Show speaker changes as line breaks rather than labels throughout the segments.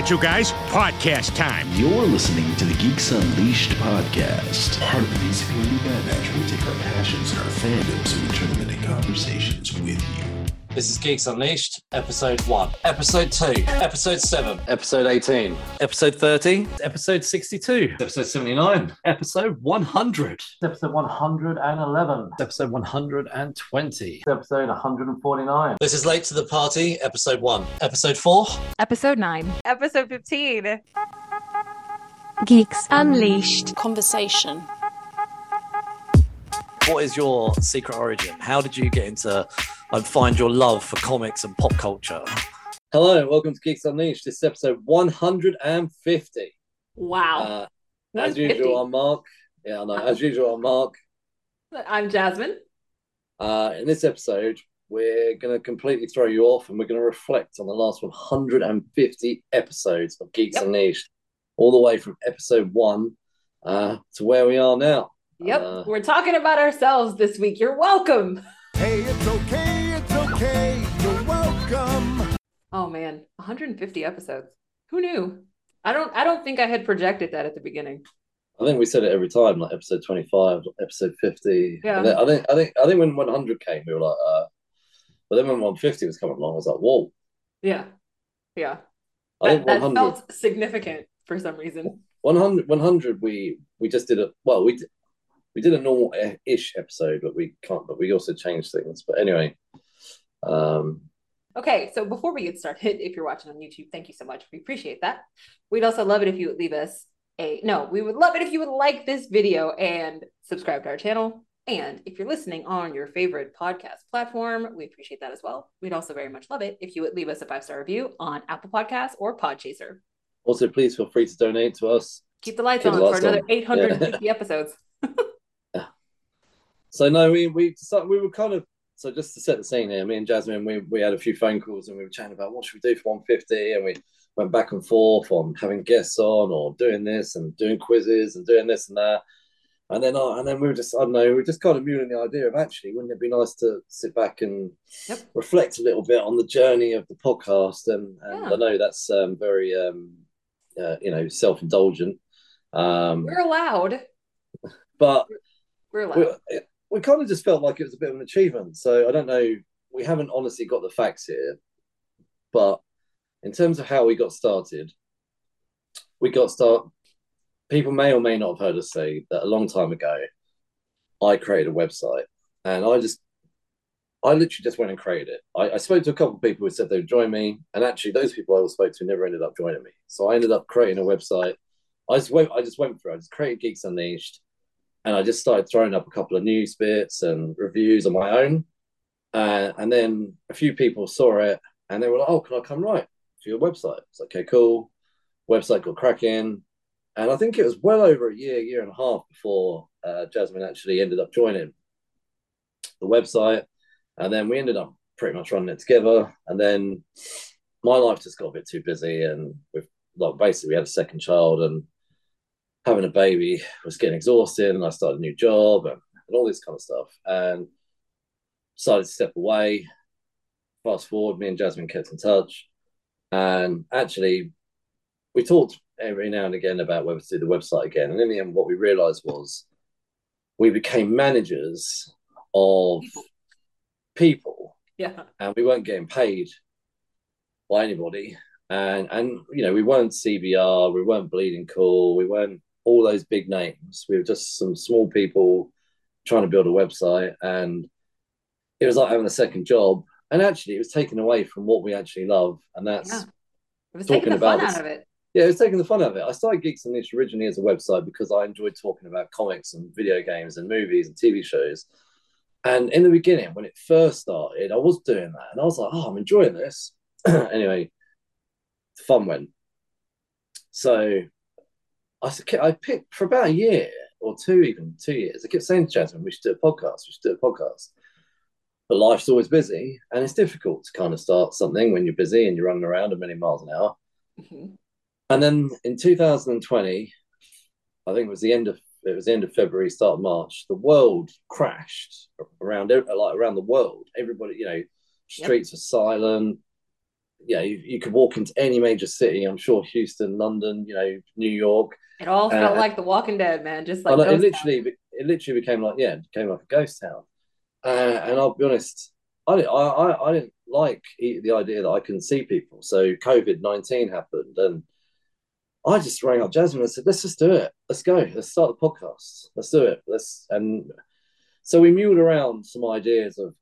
right, you guys, podcast time.
You're listening to the Geeks Unleashed podcast, part of the DC Community Bad Batch, where we take our passions and our fandoms and we turn them into conversations with you.
This is Geeks Unleashed, episode 1, episode 2, episode 7,
Episode 18.
episode 30,
Episode 62.
episode 79,
Episode 100.
episode 111,
Episode 120.
episode 149.
This is Late to the Party, episode 1, episode 4.
Episode 9.
Episode 15.
Geeks Unleashed.
conversation.
What is your secret origin? How did you get into and find your love for comics and pop culture?
Hello, welcome to Geeks Unleashed. This is episode 150.
Wow.
Uh, as
150.
usual, I'm Mark. Yeah, I know. As usual, I'm Mark.
I'm Jasmine.
Uh, in this episode, we're going to completely throw you off and we're going to reflect on the last 150 episodes of Geeks
Yep.
Unleashed, all the way from episode one uh, to where we are now.
Yep.
Uh,
We're talking about ourselves this week. You're welcome.
Hey, it's okay, it's okay, you're welcome.
Oh man, 150 episodes. Who knew? I don't I don't think I had projected that at the beginning.
I think we said it every time, like episode twenty-five, episode fifty.
Yeah.
And then I think, I think, I think when one hundred came, we were like, uh, but then when one fifty was coming along, I was like, whoa.
Yeah. Yeah.
I
That,
think
that
100,
felt significant for some reason.
100, 100 we we just did a well, we did, we did a normal ish episode, but we can't. But we also changed things. But anyway, um,
Okay, so before we get started, if you're watching on YouTube, thank you so much. We appreciate that. We'd also love it if you would leave us a no, we would love it if you would like this video and subscribe to our channel. And if you're listening on your favorite podcast platform, we appreciate that as well. We'd also very much love it if you would leave us a five star review on Apple Podcasts or Podchaser.
also please feel free to donate to us.
Keep the lights
Keep
on
the
for another
on.
850 episodes.
So no, we we so we were kind of so just to set the scene here. Me and Jasmine, we we had a few phone calls and we were chatting about what should we do for 150, and we went back and forth on having guests on or doing this and doing quizzes and doing this and that. And then uh, and then we were just I don't know we were just kind of mulling the idea of actually wouldn't it be nice to sit back and
Yep.
reflect a little bit on the journey of the podcast and, and
Yeah.
I know that's um, very um, uh, you know self indulgent, um,
We're allowed.
but
We're allowed.
we, we kind of just felt like it was a bit of an achievement. So I don't know. We haven't honestly got the facts here, but in terms of how we got started, we got start. People may or may not have heard us say that a long time ago. I created a website, and I just, I literally just went and created it. I, I spoke to a couple of people who said they'd join me, and actually, those people I spoke to never ended up joining me. So I ended up creating a website. I just went. I just went through. I just created Geeks Unleashed and I just started throwing up a couple of news bits and reviews on my own. Uh, and then a few people saw it and they were like, "Oh, can I come write for your website?" It's like, okay, cool. Website got cracking, and I think it was well over a year, year and a half before uh, Jasmine actually ended up joining the website, and then we ended up pretty much running it together. And then my life just got a bit too busy, and with like basically we had a second child and having a baby was getting exhausted and I started a new job and, and all this kind of stuff and decided to step away. Fast forward, me and Jasmine kept in touch. And actually, we talked every now and again about whether to do the website again. And in the end, what we realized was we became managers of
People.
people
yeah.
and we weren't getting paid by anybody. And and you know, we weren't CBR, we weren't Bleeding Cool, we weren't all those big names. We were just some small people trying to build a website, and it was like having a second job. And actually, it was taken away from what we actually love, and that's
Yeah. It was
Talking
taking the fun
about
out
this-
of it.
yeah, it was taking the fun out of it. I started Geeks Unleashed originally as a website because I enjoyed talking about comics and video games and movies and TV shows. And in the beginning, when it first started, I was doing that, and I was like, "Oh, I'm enjoying this." anyway, the fun went. So, I I picked for about a year or two, even two years. I kept saying to Jasmine, "We should do a podcast. We should do a podcast." But life's always busy, and it's difficult to kind of start something when you're busy and you're running around a million miles an hour.
Mhm.
And then in 2020, I think it was the end of it was the end of February, start of March. The world crashed around like around the world. Everybody, you know, streets were silent. Yeah, you, you could walk into any major city. I'm sure Houston, London, you know, New York.
It all felt
Uh,
like The Walking Dead, man. Just like
it literally, it literally became like yeah, it became like a ghost town. Uh, and I'll be honest, I didn't, I, I, I didn't like the idea that I couldn't see people. So COVID nineteen happened, and I just rang up Jasmine and said, "Let's just do it. Let's go. Let's start the podcast. Let's do it. Let's." And so we muled around some ideas of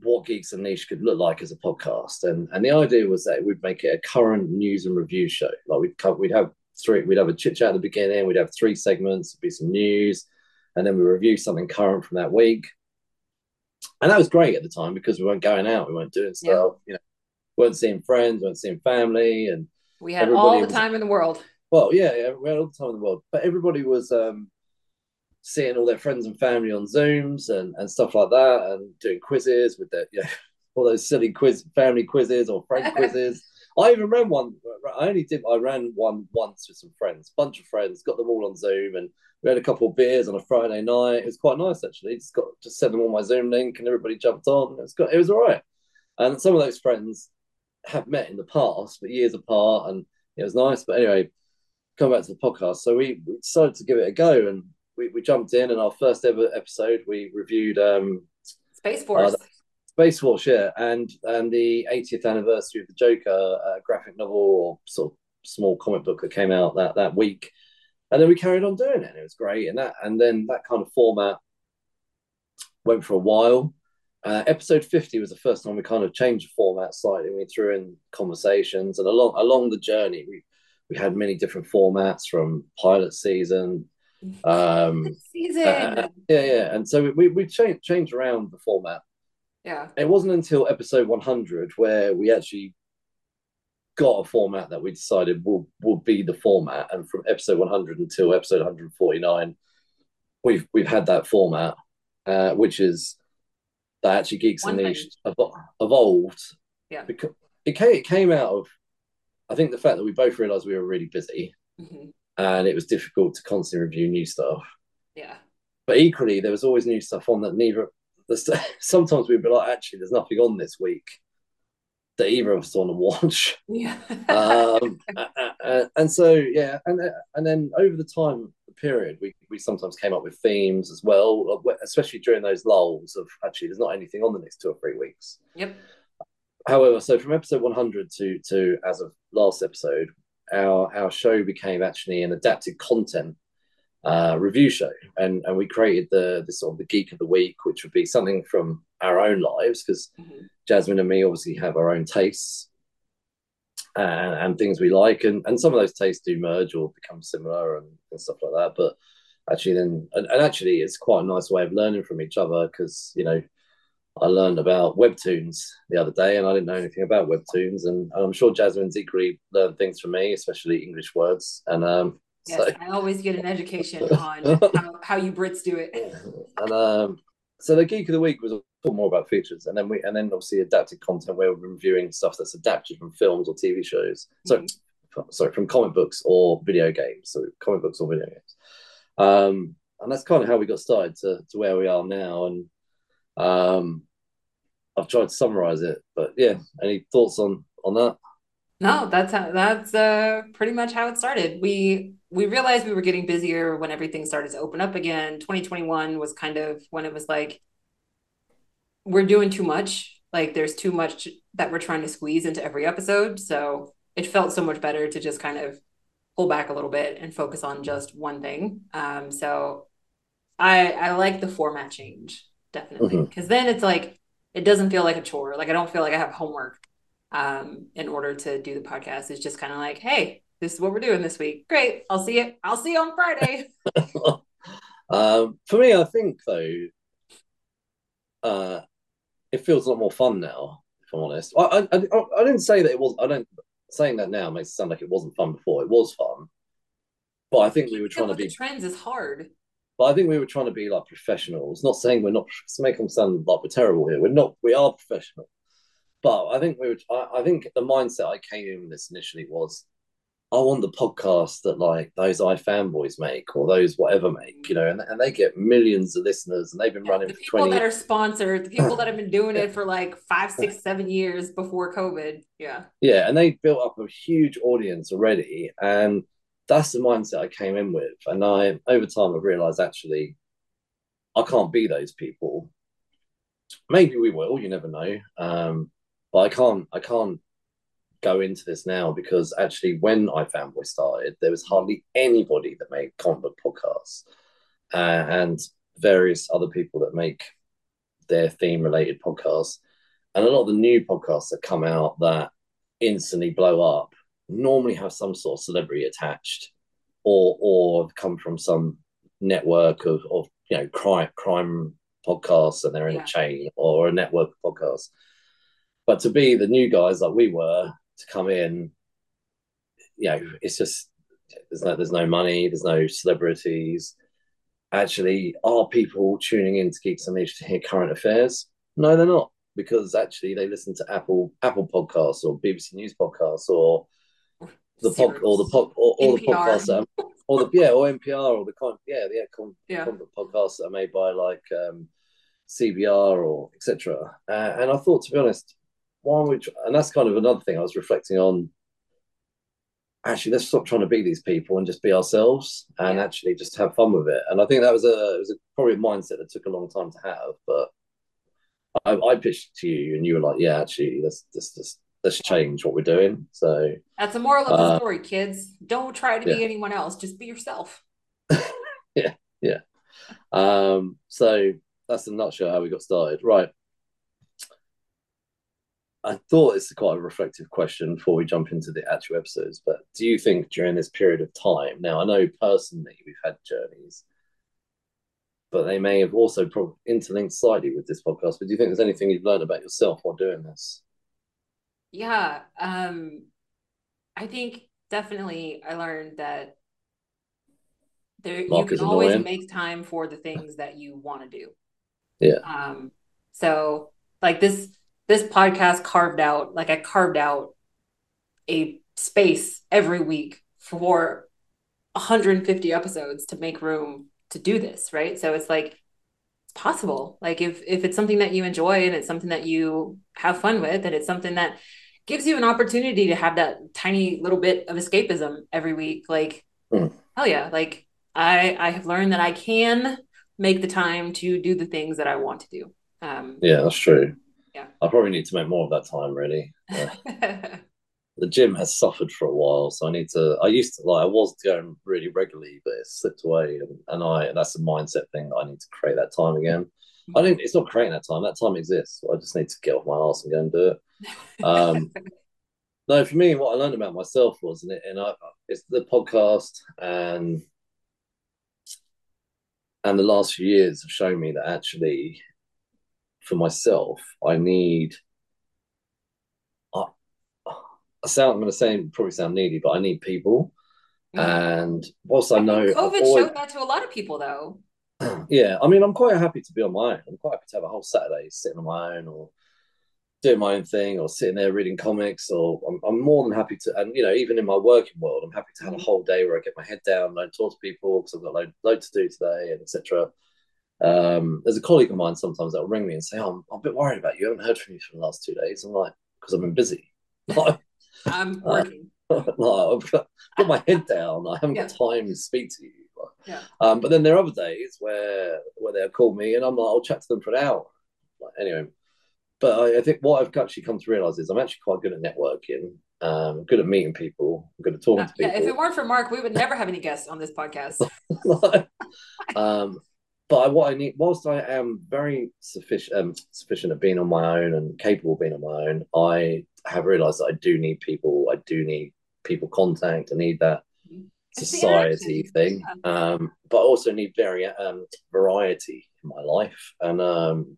what Geeks Unleashed could look like as a podcast, and and the idea was that we'd make it a current news and review show. Like we'd we'd have three, we'd have a chit chat at the beginning, we'd have three segments, be some news, and then we review something current from that week. And that was great at the time because we weren't going out, we weren't doing stuff, you know, weren't seeing friends, weren't seeing family, and
We had all the
was-
time in the world.
well, yeah, yeah, we had all the time in the world, but everybody was um, seeing all their friends and family on Zooms and, and stuff like that, and doing quizzes with their, yeah, all those silly quiz family quizzes or friend quizzes. I even ran one. I only did. I ran one once with some friends, bunch of friends, got them all on Zoom, and we had a couple of beers on a Friday night. It was quite nice actually. Just got just sent them all my Zoom link, and everybody jumped on. It was got, it was all right. And some of those friends have met in the past, but years apart, and it was nice. But anyway, come back to the podcast. So we, we decided to give it a go, and we, we jumped in. And our first ever episode, we reviewed um,
Space Force.
Space Force, yeah, and and the 80th anniversary of the Joker uh, graphic novel or sort of small comic book that came out that that week, and then we carried on doing it. And it was great, and that and then that kind of format went for a while. Uh, episode 50 was the first time we kind of changed the format slightly. We threw in conversations, and along along the journey, we we had many different formats from pilot season. Um,
season.
uh, yeah, yeah, and so we we changed changed around the format
yeah.
it wasn't until episode 100 where we actually got a format that we decided will will be the format and from episode 100 until episode 149 we've we've had that format uh, which is that actually Geeks Unleashed evolved
Yeah.
because it came, it came out of i think the fact that we both realized we were really busy
Mhm.
And it was difficult to constantly review new stuff
Yeah.
but equally there was always new stuff on that neither sometimes we'd be like actually there's nothing on this week that either of us want to watch
Yeah.
um, and so yeah and and then over the time period we, we sometimes came up with themes as well especially during those lulls of actually there's not anything on the next two or three weeks
yep.
however so from episode 100 to to as of last episode our our show became actually an adapted content uh, review show, and and we created the the sort of the geek of the week, which would be something from our own lives because
Mhm.
Jasmine and me obviously have our own tastes and, and things we like, and and some of those tastes do merge or become similar and, and stuff like that. But actually, then and, and actually, it's quite a nice way of learning from each other because you know. I learned about webtoons the other day, and I didn't know anything about webtoons, and, and I'm sure Jasmine's equally learned things from me, especially English words. And um,
Yes.
so
I always get an education on how, how you Brits do it.
and um, so the geek of the week was all more about features, and then we and then obviously adapted content where we're reviewing stuff that's adapted from films or TV shows. So sorry, from comic books or video games. So comic books or video games. Um, and that's kind of how we got started to, to where we are now. And um, I've tried to summarize it, but yeah, any thoughts on on that?
No, that's how that's uh pretty much how it started. We we realized we were getting busier when everything started to open up again. 2021 was kind of when it was like we're doing too much. Like there's too much that we're trying to squeeze into every episode. So it felt so much better to just kind of pull back a little bit and focus on just one thing. Um, so I I like the format change definitely because then it's like it doesn't feel like a chore. Like I don't feel like I have homework um, in order to do the podcast. It's just kind of like, hey, this is what we're doing this week. Great. I'll see you I'll see you on Friday.
um, for me, I think though, uh, it feels a lot more fun now. If I'm honest, I, I, I, I didn't say that it was. I don't saying that now makes it sound like it wasn't fun before. It was fun, but I think we were trying to be.
trends is hard.
But I think we were trying to be like professionals. Not saying we're not to make them sound like we're terrible here. We're not. We are professional. But I think we were. I, I think the mindset I came in with this initially was, I want the podcast that like those iFanboys make or those whatever make, you know, and, and they get millions of listeners and they've been running
the
for
people
20
that are sponsored, the people that have been doing it for like five, six, seven years before COVID. Yeah.
Yeah, and they built up a huge audience already. And that's the mindset I came in with. And I over time I've realized actually I can't be those people. Maybe we will, you never know. Um, but I can't I can't go into this now because actually when iFanboy started, there was hardly anybody that made comic book podcasts. Uh, and various other people that make their theme related podcasts. And a lot of the new podcasts that come out that instantly blow up normally have some sort of celebrity attached or or come from some network of, of you know crime crime podcasts and they're in
Yeah.
a chain or a network of podcasts. But to be the new guys like we were to come in, you know, it's just there's no there's no money, there's no celebrities. Actually, are people tuning in to Geeks Unleashed to hear current affairs? No, they're not, because actually they listen to Apple Apple podcasts or BBC News podcasts or the pod or the pod or, or the podcasts that are, or the yeah or NPR or the con yeah the con,
Yeah.
con- podcasts that are made by like um, CBR or etc. Uh, and I thought, to be honest, why would and that's kind of another thing I was reflecting on. Actually, let's stop trying to be these people and just be ourselves, and
Yeah.
actually just have fun with it. And I think that was a it was a, probably a mindset that took a long time to have, but I, I pitched to you, and you were like, "Yeah, actually, let's let's let's, let's change what we're doing." So
That's the moral of the
Uh,
story, kids. Don't try to be anyone else. Just be yourself. Yeah, yeah.
Um, so that's in a nutshell how we got started. Right. I thought it's quite a reflective question before we jump into the actual episodes, but do you think during this period of time, now I know personally we've had journeys, but they may have also probably interlinked slightly with this podcast, but do you think there's anything you've learned about yourself while doing this?
Yeah. Um, I think definitely I learned that there you can always make time for the things that you want to do.
Yeah.
Um, so like this this podcast carved out, like I carved out a space every week for 150 episodes to make room to do this, right? So it's like it's possible. Like if if it's something that you enjoy and it's something that you have fun with and it's something that gives you an opportunity to have that tiny little bit of escapism every week, like
Mm.
hell yeah, like I I have learned that I can make the time to do the things that I want to do. Um,
Yeah, that's true.
Yeah.
I probably need to make more of that time, really. Yeah. the gym has suffered for a while, so I need to. I used to like I was going really regularly, but it slipped away, and, and I that's a mindset thing that I need to create that time again. I think it's not creating that time; that time exists. I just need to get off my ass and go and do it. Um, no, for me, what I learned about myself was, and, it, and I, it's the podcast and and the last few years have shown me that actually, for myself, I need. I, I sound. I'm going to say probably sound needy, but I need people. And whilst I,
I
know,
COVID
always-
showed that to a lot of people, though.
yeah, I mean, I'm quite happy to be on my own. I'm quite happy to have a whole Saturday sitting on my own or doing my own thing or sitting there reading comics or I'm, I'm more than happy to, and you know, even in my working world, I'm happy to have a whole day where I get my head down, I talk to people because I've got load, load to do today and etc. Um, there's a colleague of mine sometimes that'll ring me and say, oh, I'm, I'm a bit worried about you. I haven't heard from you for the last two days. I'm like, because I've been busy.
I'm
Uh,
working.
like, I've got, got my head down. I haven't got time to speak to you.
Yeah.
Um, but then there are other days where where they'll call me and I'm like, I'll chat to them for an hour. Like, anyway, but I, I think what I've actually come to realize is I'm actually quite good at networking. Um, good at meeting people. I'm good at talking to people.
Yeah, if it weren't for Mark, we would never have any guests on this podcast.
um, but I, what I need, whilst I am very sufficient, um, sufficient at being on my own and capable of being on my own, I have realised that I do need people. I do need people contact. I need that society thing, um, but I also need very um, variety in my life. And um,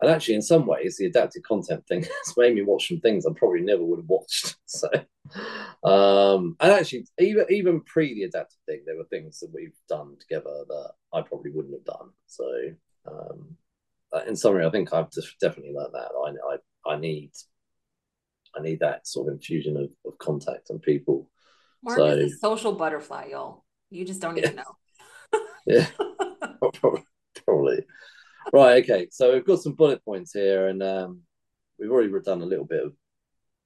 and actually, in some ways, the adapted content thing has made me watch some things I probably never would have watched. So, um, and actually, even even pre the adapted thing, there were things that we've done together that I probably wouldn't have done. So, um, in summary, I think I've just definitely learned that I I, I need I need that sort of infusion of, of contact and people.
Mark
So-
is a social butterfly, y'all. You just don't even know.
Yeah, probably. Right. Okay. So we've got some bullet points here, and um, we've already done a little bit of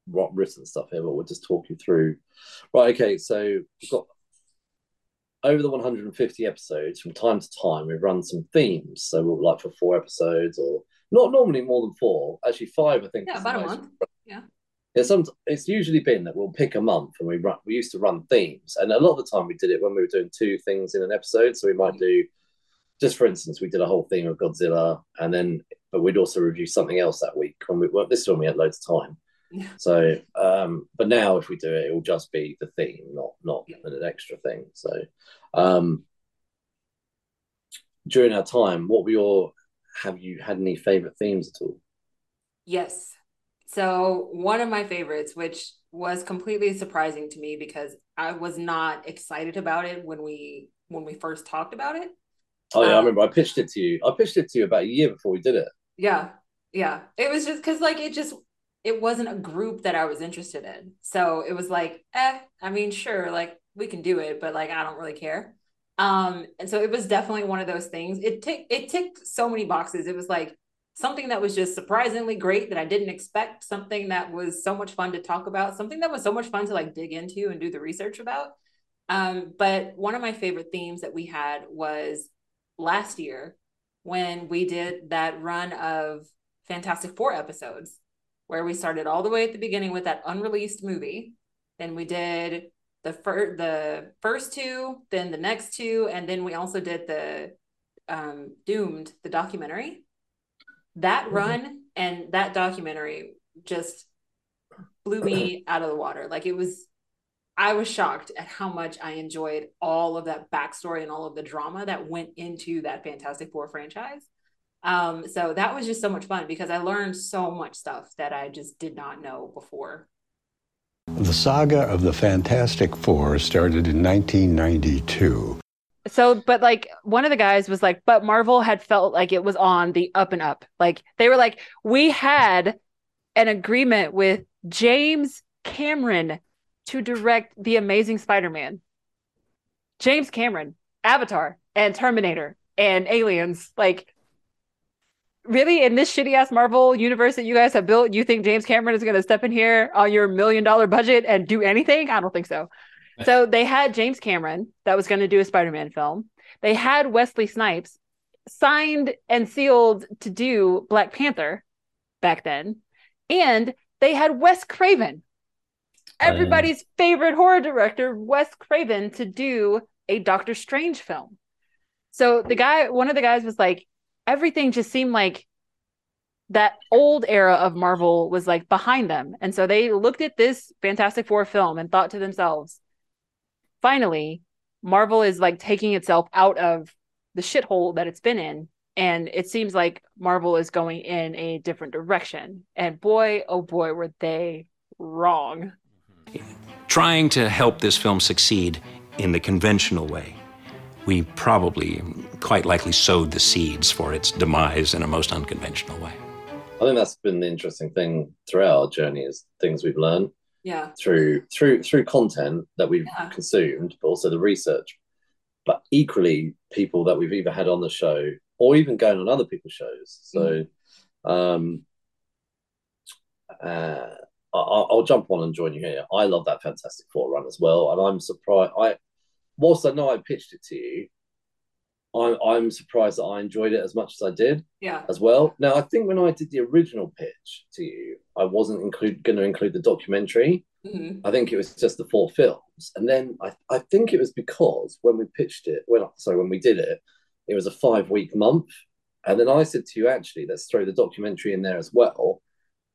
written stuff here, but we'll just talk you through. Right. Okay. So we've got over the 150 episodes. From time to time, we've run some themes. So we'll like for four episodes, or not normally more than four. Actually, five. I think.
Yeah, about a month. Yeah.
Yeah, some it's usually been that we'll pick a month and we run. We used to run themes, and a lot of the time we did it when we were doing two things in an episode. So we might do, just for instance, we did a whole theme of Godzilla, and then but we'd also review something else that week. When we well, this one we had loads of time.
Yeah.
So, um, but now if we do it, it will just be the theme, not not
Yeah.
an extra thing. So, um, during our time, what were your have you had any favorite themes at all?
Yes. So one of my favorites, which was completely surprising to me because I was not excited about it when we when we first talked about it.
Oh yeah, I
Um,
remember I pitched it to you. I pitched it to you about a year before we did it.
Yeah. Yeah. It was just because like it just it wasn't a group that I was interested in. So it was like, eh, I mean, sure, like we can do it, but like I don't really care. Um, and so it was definitely one of those things. It ticked it ticked so many boxes. It was like something that was just surprisingly great that I didn't expect, something that was so much fun to talk about, something that was so much fun to like dig into and do the research about. Um, but one of my favorite themes that we had was last year when we did that run of Fantastic Four episodes, where we started all the way at the beginning with that unreleased movie. Then we did the first the first two, then the next two, and then we also did the um, Doomed, the documentary. That
Mhm.
run and that documentary just blew me out of the water. Like it was I was shocked at how much I enjoyed all of that backstory and all of the drama that went into that Fantastic Four franchise. Um, so that was just so much fun because I learned so much stuff that I just did not know before.
The saga of the Fantastic Four started in 1992.
So, but like one of the guys was like, but Marvel had felt like it was on the up and up. Like they were like, we had an agreement with James Cameron to direct The Amazing Spider Man. James Cameron, Avatar, and Terminator, and Aliens. Like, really, in this shitty ass Marvel universe that you guys have built, you think James Cameron is going to step in here on your million dollar budget and do anything? I don't think so. So they had James Cameron that was going to do a Spider-Man film. They had Wesley Snipes signed and sealed to do Black Panther back then. And they had Wes Craven, oh, everybody's favorite horror director, Wes Craven, to do a Doctor Strange film. So the guy, one of the guys was like, everything just seemed like that old era of Marvel was like behind them. And so they looked at this Fantastic Four film and thought to themselves, finally, Marvel is like taking itself out of the shithole that it's been in. And it seems like Marvel is going in a different direction. And boy, oh boy, were they wrong.
Trying to help this film succeed in the conventional way, we probably, quite likely, sowed the seeds for its demise in a most unconventional way.
I think that's been the interesting thing throughout our journey is things we've learned
Yeah.
through through through content that we've
Yeah.
consumed, but also the research. But equally, people that we've either had on the show or even going on other people's shows. So, um, uh, I'll I'll jump on and join you here. I love that Fantastic Four run as well, and I'm surprised. I, whilst I know I pitched it to you, I'm I'm surprised that I enjoyed it as much as I did
Yeah.
as well. Now, I think when I did the original pitch to you, I wasn't include going to include the documentary.
Mhm.
I think it was just the four films, and then I, I think it was because when we pitched it, when sorry, when we did it, it was a five week month, and then I said to you, actually, let's throw the documentary in there as well,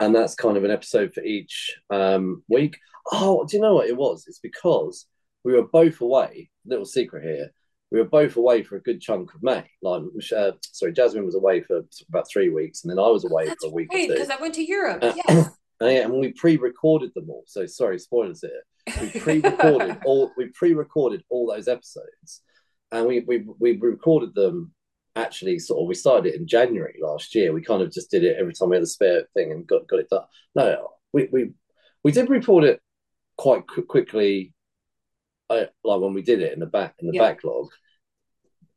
and that's kind of an episode for each um, week. Oh, do you know what it was? It's because we were both away. Little secret here. We were both away for a good chunk of May. Like, uh, sorry, Jasmine was away for about three weeks, and then I was away
That's
for a week
right, because I went to Europe.
Uh, yeah, and we pre-recorded them all. So sorry, spoilers here. We pre-recorded all. We pre-recorded all those episodes, and we we we recorded them. Actually, sort of, we started it in January last year. We kind of just did it every time we had a spare thing and got got it done. No, we we we did record it quite quickly I, like when we did it in the back in the
Yeah.
backlog,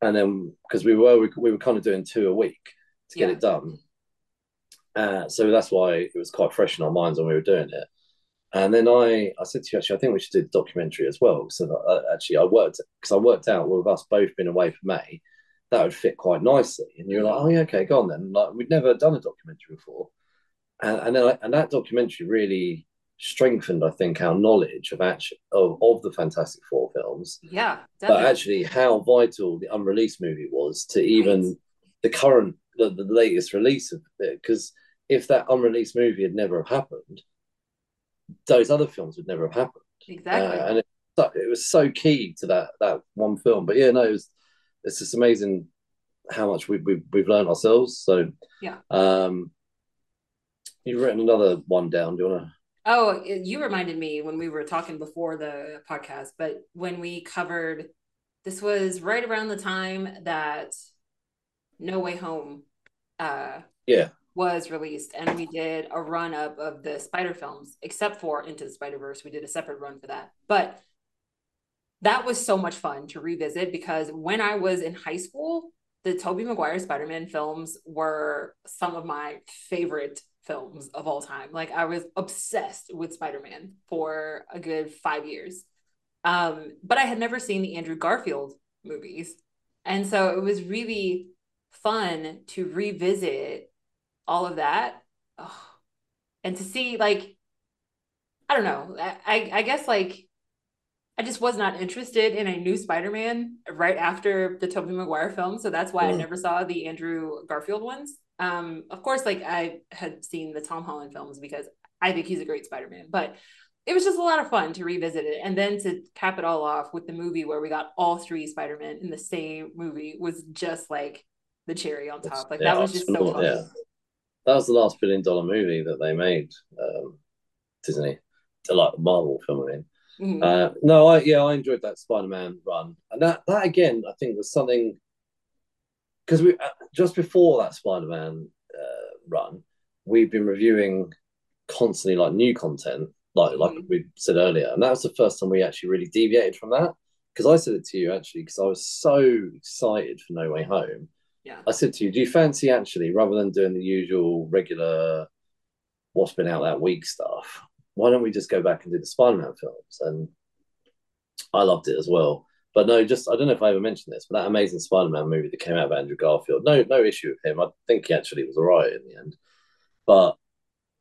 and then because we were we, we were kind of doing two a week to get
Yeah.
it done, uh, so that's why it was quite fresh in our minds when we were doing it. And then I, I said to you actually, I think we should do documentary as well. So that, uh, actually, I worked because I worked out with us both being away for May, that would fit quite nicely. And you're like, oh yeah, okay, go on then. Like we'd never done a documentary before, and and then I, and that documentary really strengthened, I think, our knowledge of actually of, of the Fantastic Four films,
Yeah,
but actually how vital the unreleased movie was to even the current the, the latest release of it. Because if that unreleased movie had never have happened, those other films would never have happened.
exactly.
Uh, and it, it was so key to that that one film. But yeah, no, it was, it's just amazing how much we, we, we've learned ourselves. So
Yeah.
um, you've written another one down. Do you want to?
Oh, you reminded me when we were talking before the podcast, but when we covered this was right around the time that No Way Home uh
Yeah.
was released and we did a run up of the spider films except for Into the Spider-Verse. We did a separate run for that. But that was so much fun to revisit because when I was in high school, the Tobey Maguire Spider-Man films were some of my favorite films of all time. Like I was obsessed with Spider-Man for a good 5 years. Um but I had never seen the Andrew Garfield movies. And so it was really fun to revisit all of that. And to see like I don't know. I, I I guess like I just was not interested in a new Spider-Man right after the Tobey Maguire film, so that's why I
Mm.
never saw the Andrew Garfield ones. Um, of course, like I had seen the Tom Holland films because I think he's a great Spider-Man, but it was just a lot of fun to revisit it, and then to cap it all off with the movie where we got all three Spider-Man in the same movie was just like the cherry on top. Like
Yeah,
that was just so fun.
yeah. That was the last billion dollar movie that they made, um, Disney, to like the Marvel film. I mean,
Mhm.
uh, no, I yeah, I enjoyed that Spider Man run, and that that again, I think was something because we uh, just before that Spider Man uh, run, we've been reviewing constantly like new content, like like
Mhm.
we said earlier, and that was the first time we actually really deviated from that. Because I said it to you actually, because I was so excited for No Way Home.
Yeah.
I said to you, do you fancy actually, rather than doing the usual regular what's been out that week stuff, why don't we just go back and do the Spider-Man films? And I loved it as well. But no, just I don't know if I ever mentioned this, but that amazing Spider-Man movie that came out of Andrew Garfield, no, no issue with him. I think he actually was all right in the end. But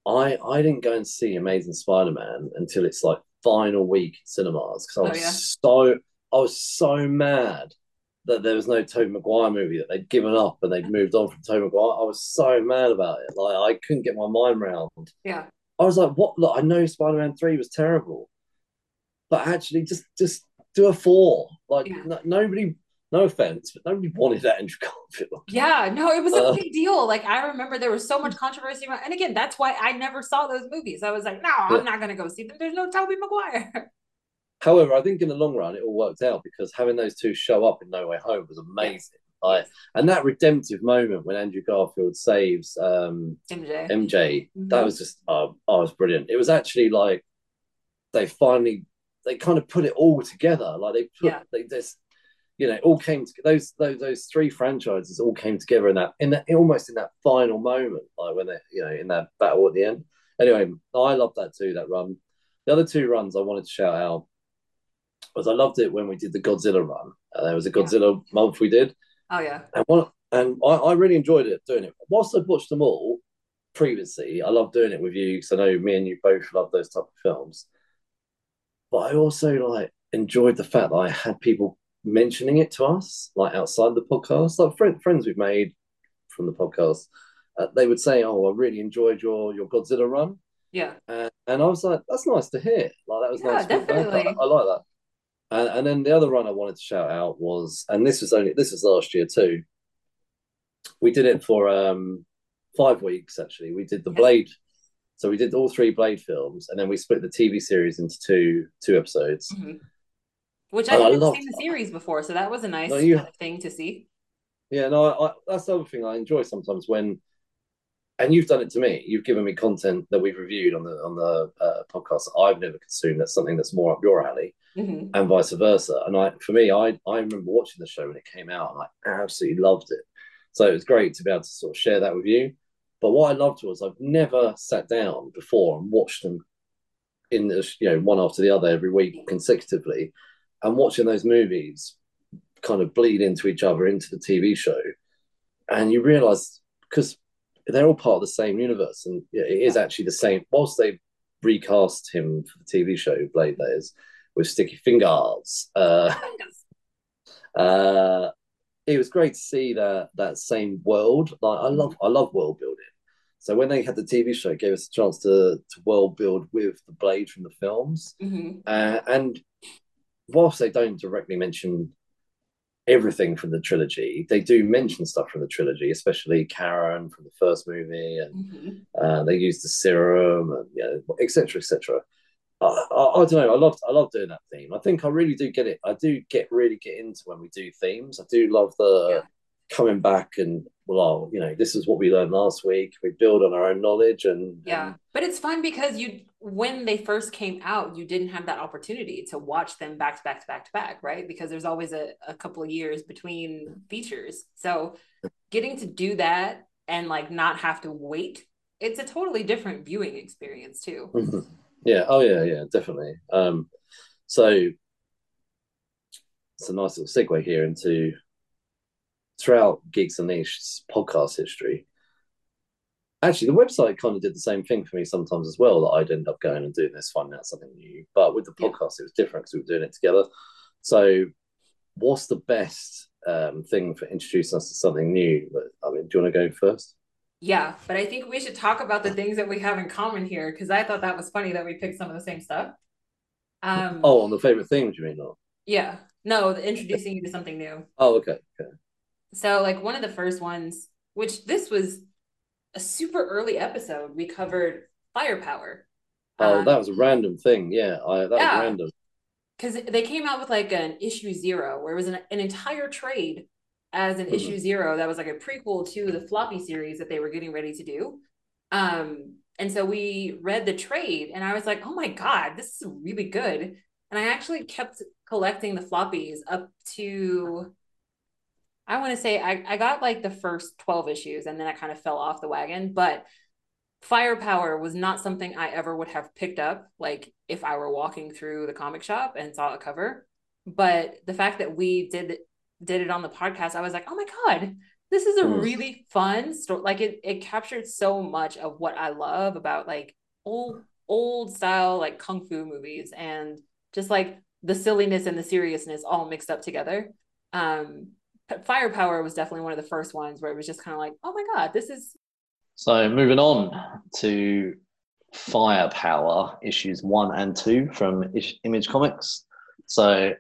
I I didn't go and see Amazing Spider-Man until it's like final week in cinemas because I
Oh,
was
yeah?
so I was so mad that there was no Tobey Maguire movie that they'd given up and they'd moved on from Tobey Maguire. I was so mad about it. Like I couldn't get my mind round.
Yeah.
I was like, what? Look, I know Spider-Man Three was terrible, but actually, just just do a four. Like
Yeah.
no, nobody, no offense, but nobody wanted that Andrew Garfield.
Yeah, no, it was a
Uh,
big deal. Like I remember there was so much controversy around, and again, that's why I never saw those movies. I was like, no, I'm not gonna go see them. There's no Tobey Maguire.
However, I think in the long run, it all worked out because having those two show up in No Way Home was amazing. Like, and that redemptive moment when Andrew Garfield saves um,
MJ.
MJ,
Mhm.
that was just, oh, oh, it was brilliant. It was actually like they finally, they kind of put it all together. Like they put,
Yeah.
they just, you know, all came to those those those three franchises all came together in that in that almost in that final moment, like when they, you know, in that battle at the end. Anyway, I loved that too. That run. The other two runs I wanted to shout out was I loved it when we did the Godzilla run. Uh, there was a Godzilla month we did,
Oh yeah.
and one and I, I really enjoyed it doing it. Whilst I'd watched them all previously, I love doing it with you because I know me and you both love those type of films. But I also like enjoyed the fact that I had people mentioning it to us, like outside the podcast, like friend, friends we've made from the podcast. Uh, they would say, "Oh, I really enjoyed your your Godzilla run,"
Yeah.
and, and I was like, "That's nice to hear." Like that was
Yeah,
nice.
definitely.
I, I like that. And, and then the other run I wanted to shout out was, and this was only this was last year too. We did it for um five weeks actually. We did the
Yes.
Blade, so we did all three Blade films, and then we split the TV series into two two episodes.
Mhm. Which I
I
hadn't
love
seen the series before, so that was a nice
No, you-
kind of thing to see.
Yeah, no, I, I, that's the other thing I enjoy sometimes when, and you've done it to me. You've given me content that we've reviewed on the on the uh, podcast that I've never consumed. That's something that's more up your alley.
Mhm.
and vice versa. And I, for me, I I remember watching the show when it came out, and I absolutely loved it. So it was great to be able to sort of share that with you. But what I loved was I've never sat down before and watched them in the you know one after the other every week consecutively, and watching those movies kind of bleed into each other into the TV show, and you realise because they're all part of the same universe, and it is actually the same. Whilst they recast him for the TV show Blade, that is with Sticky Fingaz. Uh, uh, it was great to see that that same world. Like I love, I love world building. So when they had the TV show, it gave us a chance to to world build with the Blade from the films.
Mhm.
Uh, and whilst they don't directly mention everything from the trilogy, they do mention stuff from the trilogy, especially Karen from the first movie, and
Mhm.
uh, they use the serum and you know, et cetera, et cetera. I, I, I don't know. I love I love doing that theme. I think I really do get it. I do get really get into when we do themes. I do love the uh, coming back and well, you know, this is what we learned last week. We build on our own knowledge and
Yeah, but it's fun because you when they first came out, you didn't have that opportunity to watch them back to back to back to back, right? Because there's always a, a couple of years between features. So getting to do that and like not have to wait, it's a totally different viewing experience too.
Mm-hmm. Yeah. Oh, yeah. Yeah. Definitely. Um, so it's a nice little segue here into throughout Geeks Unleashed's podcast history. Actually, the website kind of did the same thing for me sometimes as well. That I'd end up going and doing this, finding out something new. But with the podcast, it was different because we were doing it together. So, what's the best um, thing for introducing us to something new? I mean, do you want to go first?
Yeah, but I think we should talk about the things that we have in common here because I thought that was funny that we picked some of the same stuff. Um,
Oh, on the favorite do you mean? Not?
yeah, no, the introducing you to something new.
Oh, okay. Okay.
So, like one of the first ones, which this was a super early episode, we covered firepower
Oh, that was a random thing. Yeah, I, that
Yeah.
was random.
because they came out with like an issue zero, where it was an, an entire trade as an
Mhm.
issue zero that was like a prequel to the floppy series that they were getting ready to do. Um, and so we read the trade, and I was like, oh my God, this is really good. And I actually kept collecting the floppies up to, I want to say, I, I got like the first 12 issues, and then I kind of fell off the wagon. But Firepower was not something I ever would have picked up, like if I were walking through the comic shop and saw a cover. But the fact that we did did it on the podcast, I was like, oh my god, this is a
Mm.
really fun story. Like it it captured so much of what I love about like old old style like kung fu movies and just like the silliness and the seriousness all mixed up together. Um, Firepower was definitely one of the first ones where it was just kind of like, oh my god, this is
So moving on to Firepower issues one and two from Image Comics. So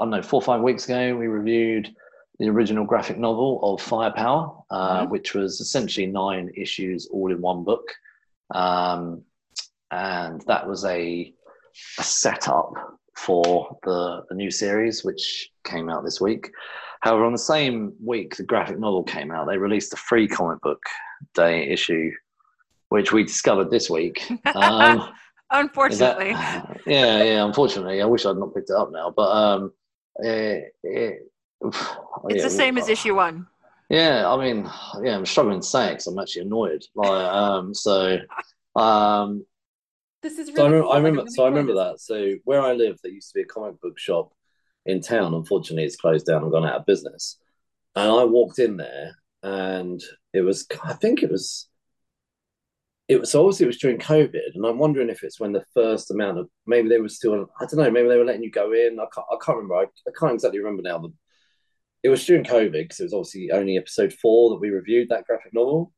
I don't know, four or five weeks ago, we reviewed the original graphic novel of Firepower, uh, which was essentially nine issues all in one book. Um, and that was a, a setup for the, the new series, which came out this week. However, on the same week the graphic novel came out, they released a free comic book day issue, which we discovered this week. Um, is that-
Unfortunately.
yeah, yeah. Unfortunately, I wish I'd not picked it up now, but um, it, it,
It's
yeah,
the same as issue one.
yeah, I mean, yeah, I'm struggling to say it because I'm actually annoyed. Like, um, so, um,
this is
So I remember. I remember, so I remember that. So where I live, there used to be a comic book shop in town. Unfortunately, it's closed down and gone out of business. And I walked in there, and it was, I think it was, it was so obviously it was during COVID, and I'm wondering if it's when the first amount of maybe they were still, I don't know, maybe they were letting you go in. I can't, I can't remember. I, I can't exactly remember now. But it was during COVID because it was obviously only episode four that we reviewed that graphic novel.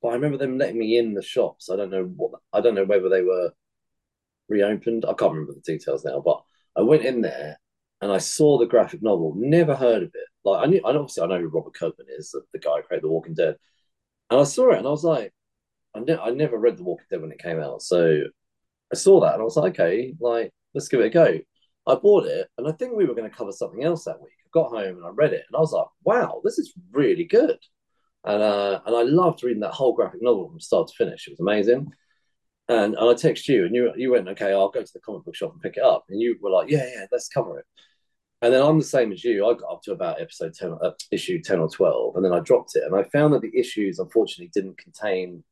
But I remember them letting me in the shops. I don't know what I don't know whether they were reopened. I can't remember the details now, but I went in there and I saw the graphic novel. Never heard of it. Like I knew, I obviously I know who Robert Kirkman is, the, the guy who created The Walking Dead. And I saw it and I was like, I, ne- I never read The Walking Dead when it came out, so I saw that and I was like, okay, like let's give it a go. I bought it and I think we were going to cover something else that week. I got home and I read it and I was like, wow, this is really good. And uh, and I loved reading that whole graphic novel from start to finish. It was amazing. and, and I text you, and you you went, okay, I'll go to the comic book shop and pick it up, and you were like, yeah, yeah, let's cover it. And then I'm the same as you. I got up to about episode ten, uh, issue ten or twelve, and then I dropped it, and I found that the issues unfortunately didn't contain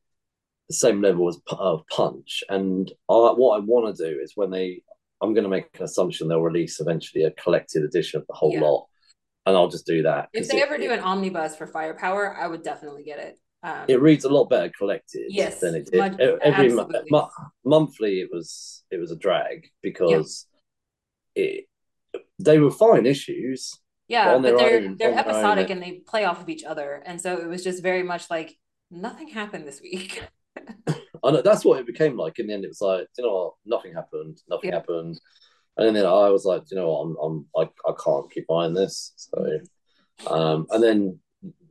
the same level as of punch. And I, what I want to do is when they, I'm going to make an assumption they'll release eventually a collected edition of the whole
Yeah.
lot, and I'll just do that.
If they
it,
ever do an omnibus for Firepower, I would definitely get it. Um,
it reads a lot better collected
Yes,
than it did.
much-
Every mo-
absolutely.
mo- monthly, it was it was a drag because it they were fine issues.
yeah,
on
but they're
own-
they're
on their own,
episodic and they play off of each other, and so it was just very much like nothing happened this week.
I know that's what it became like. In the end, it was like, you know what, nothing happened, nothing
Yeah.
happened, and then I was like, you know what, I'm, I'm, I, I can't keep buying this. So, um, and then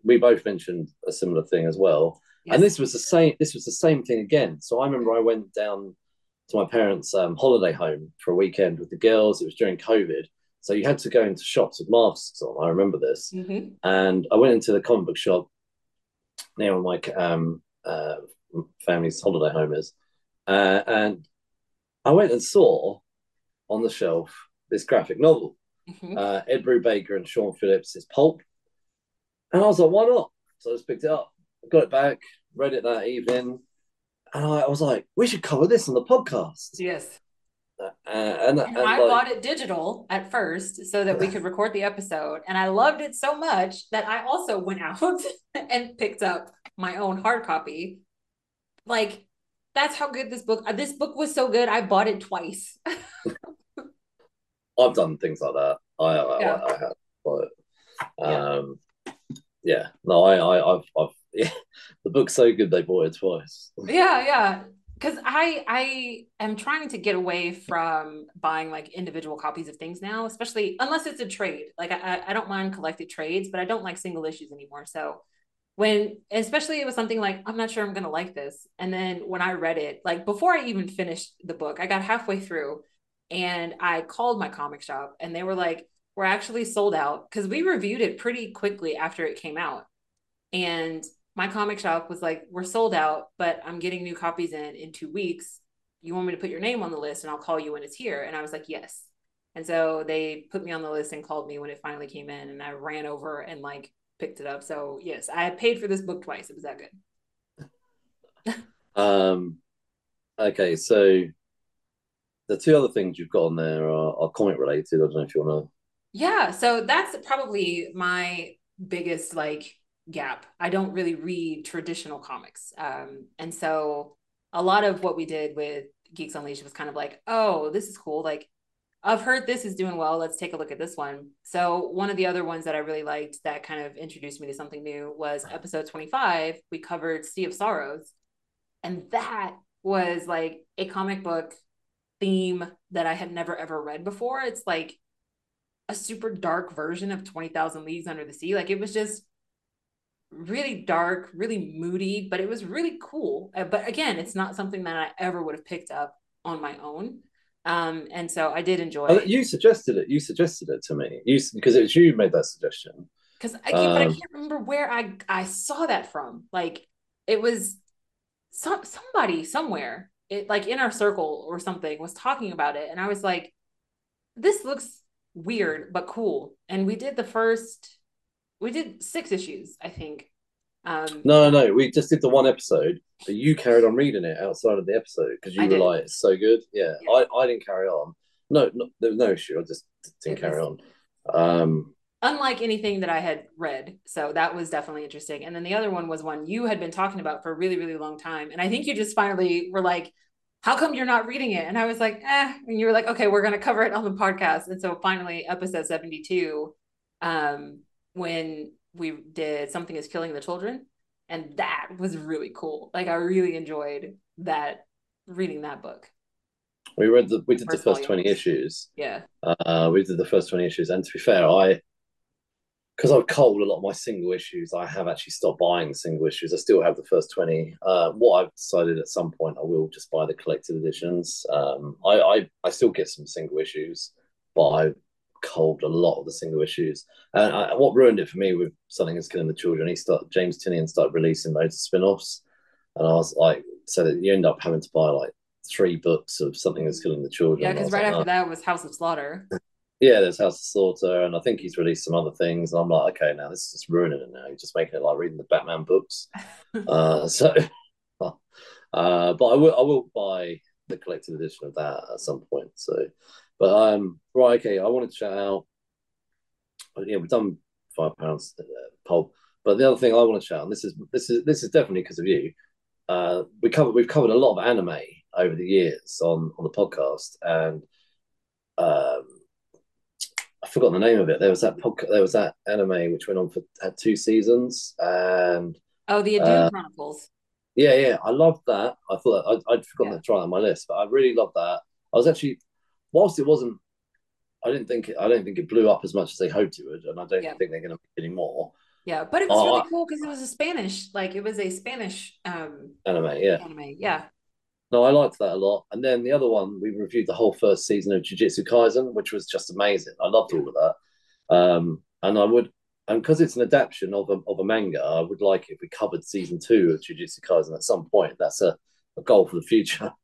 we both mentioned a similar thing as well, and this was the same. This was the same thing again. So I remember I went down to my parents' um, holiday home for a weekend with the girls. It was during COVID, so you had to go into shops with masks on. I remember this,
Mhm.
and I went into the comic book shop near my um, uh, family's holiday home is, uh, and I went and saw on the shelf this graphic novel,
Mhm.
uh, Ed Brubaker and Sean Phillips' It's Pulp, and I was like, why not? So I just picked it up, got it back, read it that evening, and I, I was like, we should cover this on the podcast.
Yes.
Uh, and, and,
And I
like-
bought it digital at first so that we could record the episode. And I loved it so much that I also went out and picked up my own hard copy. Like, that's how good this book uh, this book was so good. I bought it twice.
I've done things like that. I, I,
Yeah.
I, I have, but um, yeah, no, I, I, I've, I've, yeah, the book's so good they bought it twice.
yeah, yeah. Because I I am trying to get away from buying like individual copies of things now, especially unless it's a trade. Like I- I don't mind collected trades, but I don't like single issues anymore. So when especially it was something like I'm not sure I'm gonna like this, and then when I read it, like before I even finished the book, I got halfway through, and I called my comic shop, and they were like, "We're actually sold out," because we reviewed it pretty quickly after it came out, and my comic shop was like, "We're sold out, but I'm getting new copies in in two weeks. You want me to put your name on the list, and I'll call you when it's here?" And I was like, "Yes." And so they put me on the list and called me when it finally came in, and I ran over and like picked it up. So yes, I paid for this book twice. It was that good.
Um, okay, so the two other things you've got on there are, are comic related. I don't know if you want to.
Yeah, so that's probably my biggest like gap. I don't really read traditional comics. Um, and so a lot of what we did with Geeks Unleashed was kind of like, oh, this is cool. Like I've heard this is doing well. Let's take a look at this one. So one of the other ones that I really liked that kind of introduced me to something new was episode 25. We covered Sea of Sorrows. And that was like a comic book theme that I had never ever read before. It's like a super dark version of 20,000 Leagues Under the Sea. Like it was just really dark, really moody, but it was really cool. Uh, But again, it's not something that I ever would have picked up on my own. Um, and so I did enjoy
Oh,
it
you suggested it. You suggested it to me. You because it was you who made that suggestion.
because I can't, but I
Um,
can't remember where I I saw that from. Like it was some somebody somewhere, it like in our circle or something was talking about it, and I was like, this looks weird but cool. And we did the first, we did six issues, I think. Um,
No, no, we just did the one episode, but you carried on reading it outside of the episode because you
I
were
did.
like, "It's so good." Yeah, I, I didn't carry on. No, no, there was no issue. I just didn't
It
carry
was-
on. Um,
unlike anything that I had read. So that was definitely interesting. And then the other one was one you had been talking about for a really, really long time. And I think you just finally were like, how come you're not reading it? And I was like, eh. And you were like, okay, we're going to cover it on the podcast. And so finally, episode 72, um, when we did Something is Killing the Children. And that was really cool. Like, I really enjoyed that, reading that book.
we read the we did the
First
first
volume.
twenty issues.
Yeah.
Uh, we did the first 20 issues. And to be fair, I, because I've culled a lot of my single issues, I have actually stopped buying single issues. I still have the first 20. Uh, what I've decided at some point, I will just buy the collected editions. Um, I, I, I still get some single issues, but I've culled a lot of the single issues. And I, what ruined it for me with Something is Killing the Children, he started, James Tynion started releasing loads of spin offs. And I was like, so that you end up having to buy like three books of something that's killing the children.
Yeah, because right
like,
after
"Oh."
that was House of Slaughter.
Yeah, there's House of Slaughter, and I think he's released some other things. And I'm like, okay, now this is just ruining it. Now you're just making it like reading the Batman books. uh, so, uh, but I will, I will buy the collected edition of that at some point. So, but um, right, okay, I wanted to shout out. Yeah, we've done Fire Power uh, Pulp, but the other thing I want to shout, out, and this is this is this is definitely because of you. Uh, we covered we've covered a lot of anime over the years on on the podcast, and um, I forgot the name of it. There was that podcast, there was that anime which went on for had two seasons, and
Oh, the Idhun
Uh,
Chronicles.
yeah, yeah, I loved that. I thought I'd, I'd forgotten to try that on my list, but I really loved that. I was actually, whilst it wasn't, I didn't think I don't think it blew up as much as they hoped it would, and I don't
Yeah.
think they're going to make any more
Yeah, but it was
Oh,
really cool because it was a Spanish, like it was a Spanish um
anime. Yeah,
anime. Yeah.
no, I liked that a lot. And then the other one, we reviewed the whole first season of Jujutsu Kaisen, which was just amazing. I loved all of that. Um, and I would, and because it's an adaptation of a, of a manga, I would like it if we covered season two of Jujutsu Kaisen at some point. That's a, a goal for the future.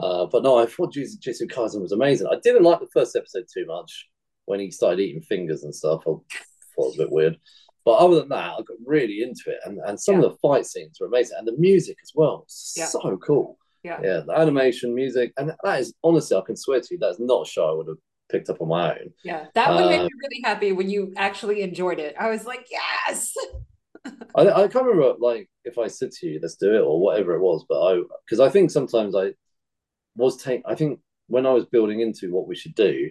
Uh, but no, I thought Jujutsu Kaisen was amazing. I didn't like the first episode too much when he started eating fingers and stuff. I thought it was a bit weird. But other than that, I got really into it. And, and some of the fight scenes were amazing. And the music as well.
Yeah.
So cool.
Yeah.
Yeah, the animation, music, and that is honestly, I can swear to you, that's not a show I would have picked up on my own.
Yeah. That one made
Uh,
me really happy when you actually enjoyed it. I was like, yes.
I, I can't remember like if I said to you, let's do it or whatever it was, but I because I think sometimes I was take I think when I was building into what we should do,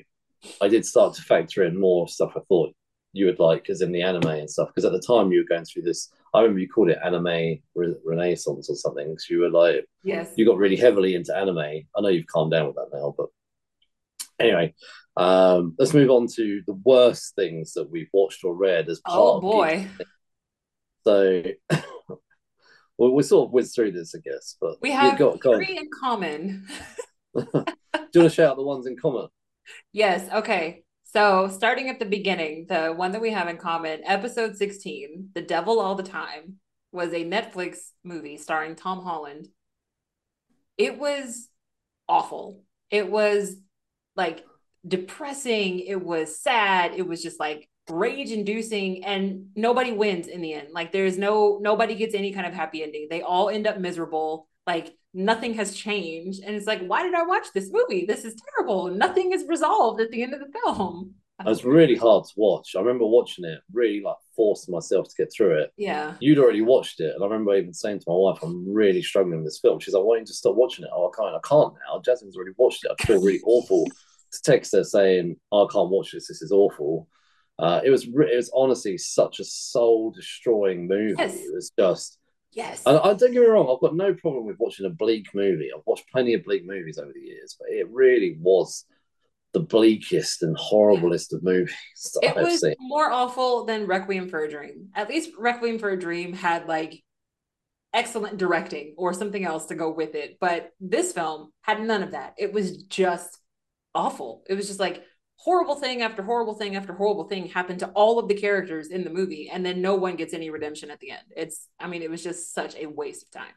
I did start to factor in more stuff I thought you would like, as in the anime and stuff. Because at the time you were going through this, I remember you called it anime re- renaissance or something. Because you were like,
Yes.
you got really heavily into anime. I know you've calmed down with that now, but anyway, um, let's move on to the worst things that we've watched or read as part
Oh boy.
so well, we sort of whiz through this, I guess. But
We
yeah,
have
go, go on.
three in common.
Do you want to shout out the ones in common?
Yes. Okay. So starting at the beginning, the one that we have in common, episode 16, The Devil All the Time, was a Netflix movie starring Tom Holland. It was awful. It was like depressing. It was sad. It was just like rage inducing and nobody wins in the end. Like there's no nobody gets any kind of happy ending. They all end up miserable. Like nothing has changed. And it's like, why did I watch this movie? This is terrible. Nothing is resolved at the end of the film.
It was really hard to watch. I remember watching it, really like forcing myself to get through it.
Yeah.
You'd already watched it, and I remember even saying to my wife, "I'm really struggling with this film." She's like, "Why don't you just stop watching it?" Oh, I can't. I can't now. Jasmine's already watched it. I feel really awful to text her saying, oh, "I can't watch this. This is awful." Uh, it was. It was honestly such a soul destroying movie.
Yes.
It was just.
Yes.
And I don't get me wrong, I've got no problem with watching a bleak movie. I've watched plenty of bleak movies over the years, but it really was the bleakest and horriblest of movies that
It
I've
was
seen.
more awful than Requiem for a Dream. At least Requiem for a Dream had like excellent directing or something else to go with it. But this film had none of that. It was just awful. It was just like horrible thing after horrible thing after horrible thing happened to all of the characters in the movie. And then no one gets any redemption at the end. It's, I mean, it was just such a waste of time.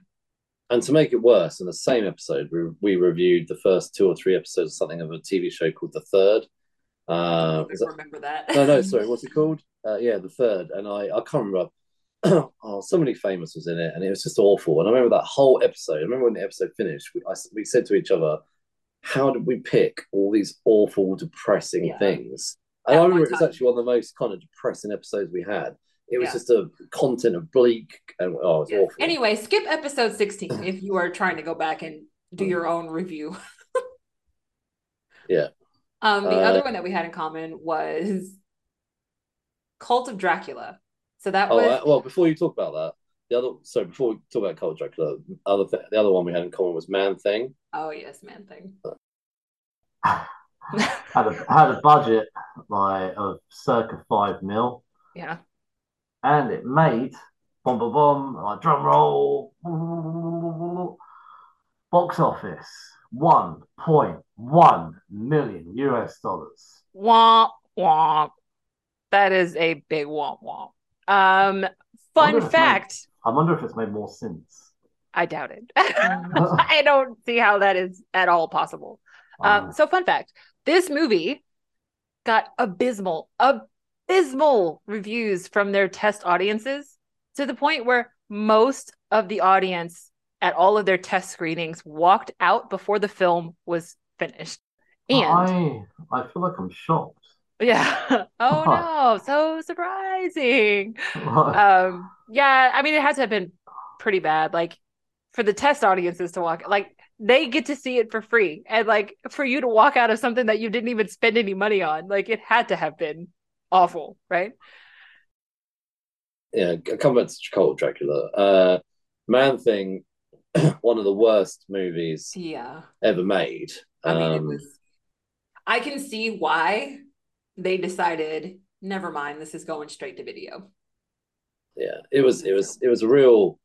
And to make it worse, in the same episode, we, we reviewed the first two or three episodes, of something of a TV show called The Third. Uh,
I
is that-
remember that.
no, no, sorry, what's it called? Uh, yeah, The Third. And I, I can't remember. oh, somebody famous was in it, and it was just awful. And I remember that whole episode. I remember when the episode finished, we, I, we said to each other, "How did we pick all these awful, depressing
Yeah.
things?" And
At
I remember it was actually one of the most kind of depressing episodes we had. It was
Yeah.
just a content of bleak, and oh, it was awful.
Anyway, skip episode 16 if you are trying to go back and do your own review.
Yeah.
Um, the
Uh,
other one that we had in common was Cult of Dracula. So that
Oh,
was
uh, well, before you talk about that, the other sorry, before we talk about Cult Dracula, other th- the other one we had in common was Man Thing.
oh yes, man thing.
had a had a budget like of circa five mil,
Yeah.
and it made boom boom boom like drum roll box office one point one million US dollars.
Womp womp. That is a big womp womp. Um, fun
if it's
fact.
Made, I wonder if it's made more sense.
I doubt it. I don't see how that is at all possible. Um, so, fun fact this movie got abysmal, abysmal reviews from their test audiences to the point where most of the audience at all of their test screenings walked out before the film was finished. And
I, I feel like I'm shocked.
Yeah. Oh no, so surprising. Um yeah, I mean it had to have been pretty bad. Like for the test audiences to walk like they get to see it for free. And like for you to walk out of something that you didn't even spend any money on, like it had to have been awful, right?
yeah, come back to Cult Dracula. Uh, Man Thing, one of the worst movies
Yeah.
ever made.
I mean, it
Um,
was. I can see why they decided, never mind, this is going straight to video.
yeah, it was it was it was a real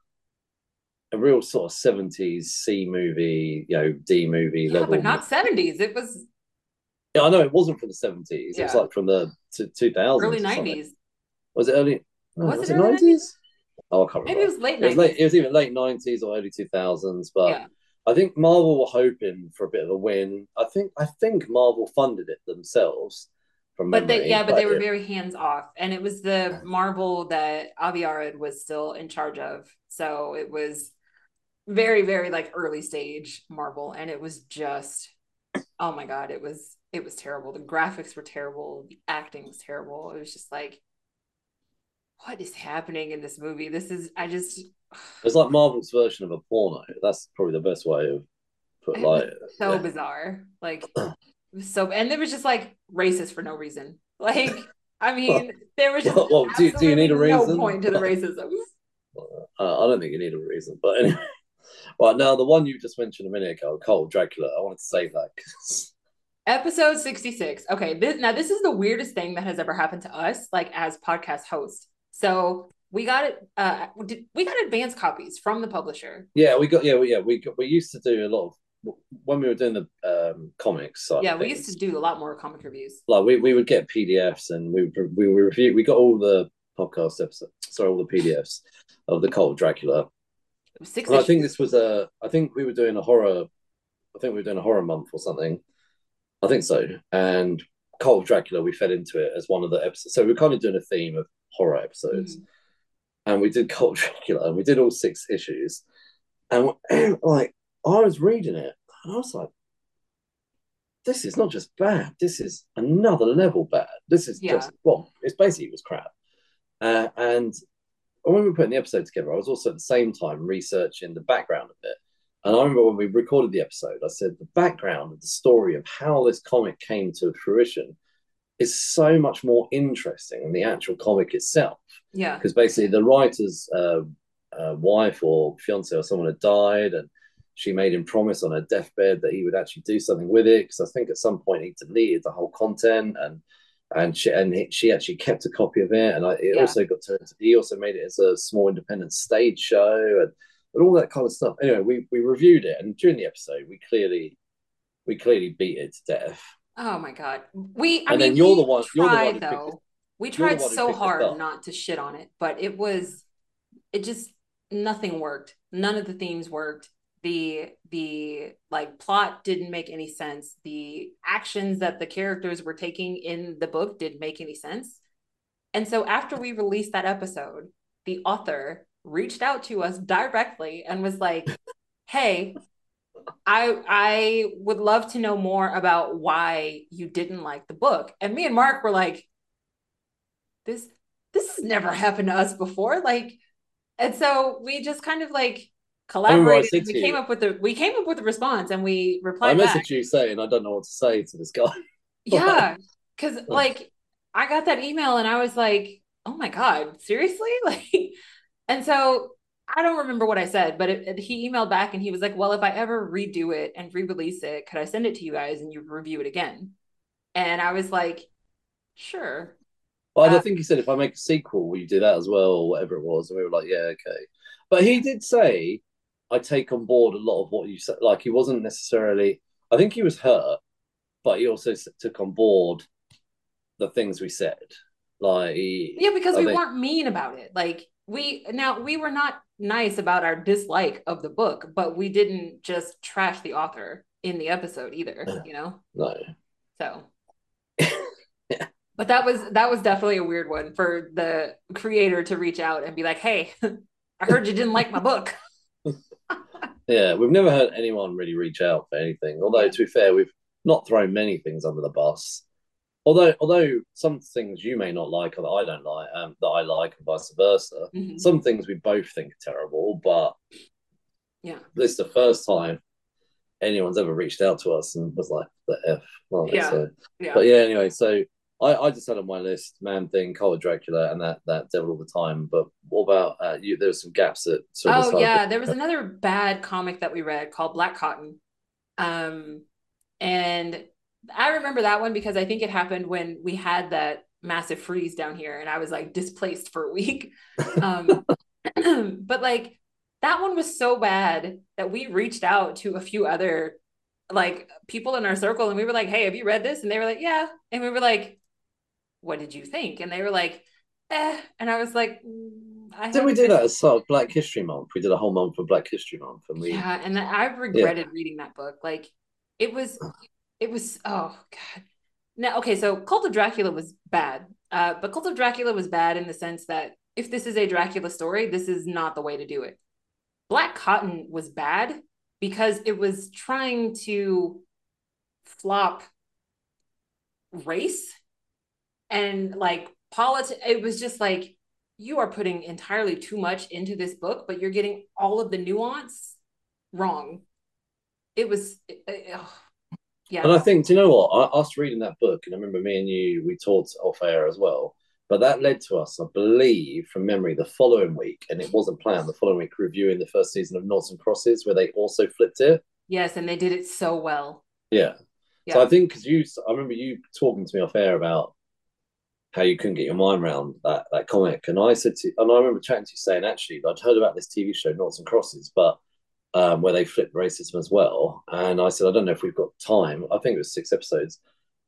a real sort of seventies C movie, you know, D movie
Yeah,
level.
but not 70s. It was
Yeah, I know it wasn't from the seventies. It was like from the two thousands.
early 90s.
Was it early? No,
Was
was,
it
it
early
nineties? Oh, I can't remember.
Maybe it was late
It was
90s.
late. It was either late nineties or early two thousands. But
Yeah.
I think Marvel were hoping for a bit of a win. I think I think Marvel funded it themselves. From
But they, yeah, but they were
it-
very hands off, and it was the Marvel that Avi Arad was still in charge of. So it was very, very like early stage Marvel, and it was just, oh my god, it was it was terrible. The graphics were terrible, the acting was terrible. It was just like, what is happening in this movie? This is I just
It's like Marvel's version of a porno. That's probably the best way of put
It
like
so
yeah.
bizarre. Like so and it was just like racist for no reason. Like I mean, there was just
Well, well, do- do you need a
absolutely no
reason?
point to the racism.
Uh, I don't think you need a reason, but anyway. Right now, the one you just mentioned a minute ago, Cult Dracula. I wanted to save that
Episode 66. Okay, this now this is the weirdest thing that has ever happened to us, like as podcast hosts. So we got it. Uh, we got advance copies from the publisher.
yeah, we got yeah, we, yeah, we got, we used to do a lot of when we were doing the um, comics.
Yeah, we
things,
used to do a lot more comic reviews.
like we, we would get PDFs and we would- we would review. We got all the podcast episodes, sorry, all the PDFs of the Cult of Dracula.
Six
I think this was a. I think we were doing a horror. I think we were doing a horror month or something. I think so. And Cult of Dracula, we fed into it as one of the episodes. So we are kind of doing a theme of horror episodes. And we did Cult of Dracula, and we did all six issues. And like, I was reading it, and I was like, "This is not just bad. This is another level bad. This is
Yeah.
just well, it's basically it was crap." Uh, and when we were putting the episode together, I was also at the same time researching the background of it. And I remember when we recorded the episode, I said the background of the story of how this comic came to fruition is so much more interesting than the actual comic itself.
Yeah.
Because basically, the writer's uh, uh, wife or fiance or someone had died, and she made him promise on her deathbed that he would actually do something with it. Because I think at some point he deleted the whole content and and she and he, she actually kept a copy of it, and I, it
Yeah.
also got turned. He also made it as a small independent stage show and, and all that kind of stuff. Anyway, we we reviewed it, and during the episode, we clearly we clearly beat it to death.
Oh my god. We I
And
mean
then you're the one- you're the one
tried
who picked
though.
it-
We tried so hard not to shit on it, but it was it just nothing worked. None of the themes worked. The the like plot didn't make any sense. The actions that the characters were taking in the book didn't make any sense. And so after we released that episode, the author reached out to us directly and was like, "Hey, I I would love to know more about why you didn't like the book." And me and Mark were like, "This this has never happened to us before." Like, and so we just kind of like collaborated. we
to
came
you-
up with the we came up with a response and we replied.
I
replied back.
messaged you saying I don't know what to say to this guy.
Yeah, because like I got that email and I was like, "Oh my God, seriously?" Like, and so I don't remember what I said, but it, it- he emailed back and he was like, "Well, if I ever redo it and re-release it, could I send it to you guys and you review it again?" And I was like, "Sure." Uh,
I think he said if I make a sequel, will you do that as well, or whatever it was? And we were like, yeah, okay. But he did say, I take on board a lot of what you said. Like he wasn't necessarily. I think he was hurt, but he also took on board the things we said. Like he,
Yeah, because
I
we
think-
weren't mean about it. Like we now we were not nice about our dislike of the book, but we didn't just trash the author in the episode either, you know?
No.
So but that was that was definitely a weird one for the creator to reach out and be like, "Hey, I heard you didn't like my book."
Yeah, we've never heard anyone really reach out for anything. Although to be fair, we've not thrown many things under the bus. Although, although some things you may not like or that I don't like, um, that I like, and vice versa.
Mhm.
Some things we both think are terrible, but
Yeah.
this is the first time anyone's ever reached out to us and was like the f. Like,
Yeah.
so-
Yeah.
But yeah, anyway, so I, I just had on my list Man Thing, of Dracula, and that that Devil All the Time. But what about uh, you? There were some gaps that. sort of
Oh yeah, there was another bad comic that we read called Black Cotton. Um and I remember that one because I think it happened when we had that massive freeze down here and I was like displaced for a week. Um but like that one was so bad that we reached out to a few other like people in our circle and we were like, "Hey, have you read this?" and they were like, "Yeah." And we were like, "What did you think?" And they were like, "Eh." And I was like, "Mm, I
Did we do that as sort of Black History Month? We did a whole month for Black History Month, and we
Yeah, and I've regretted reading that book. Like it was it was oh god. Now okay, so Cult of Dracula was bad. Uh but Cult of Dracula was bad in the sense that if this is a Dracula story, this is not the way to do it. Black Cotton was bad because it was trying to flop race and like politics. It was just like you are putting entirely too much into this book, but you're getting all of the nuance wrong. It was, yeah.
And I think, do you know what? I, us reading that book, and I remember me and you, we talked off air as well. But that led to us, I believe, from memory, the following week, and it wasn't planned. The following week, reviewing the first season of and Crosses, where they also flipped it.
yes, and they did it so well.
Yeah.
Yeah.
So I think because you, I remember you talking to me off air about how you couldn't get your mind around that that comic, and I said to, and I remember chatting to you saying actually I'd heard about this TV show Noughts and Crosses, but um, where they flipped racism as well, and I said I don't know if we've got time. I think it was six episodes.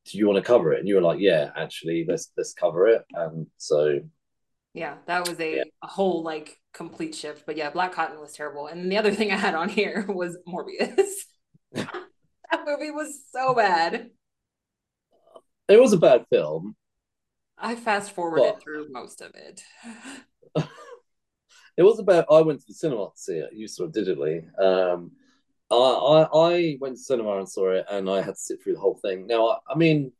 Do you want to cover it? And you were like, yeah, actually, let's let's cover it. And so
Yeah, that was a, a whole like complete shift. But yeah, Black Cotton was terrible. And the other thing I had on here was Morbius. that movie was so bad.
it was a bad film.
I fast forwarded
But-
through most of it.
It was about. I went to the cinema to see it. You saw it digitally. Um, I, I I went to cinema and saw it, and I had to sit through the whole thing. Now, I, I mean,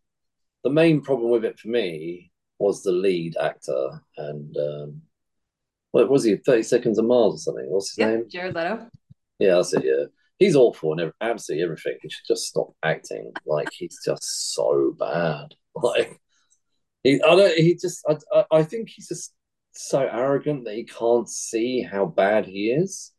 the main problem with it for me was the lead actor, and um, what was he? Thirty Seconds of Mars or something? What's his
Yeah,
name?
Jared Leto.
Yeah, that's it. Yeah, he's awful and absolutely everything. He should just stop acting. Like he's just so bad. Like he, I don't. He just. I, I, think he's just so arrogant that he can't see how bad he is.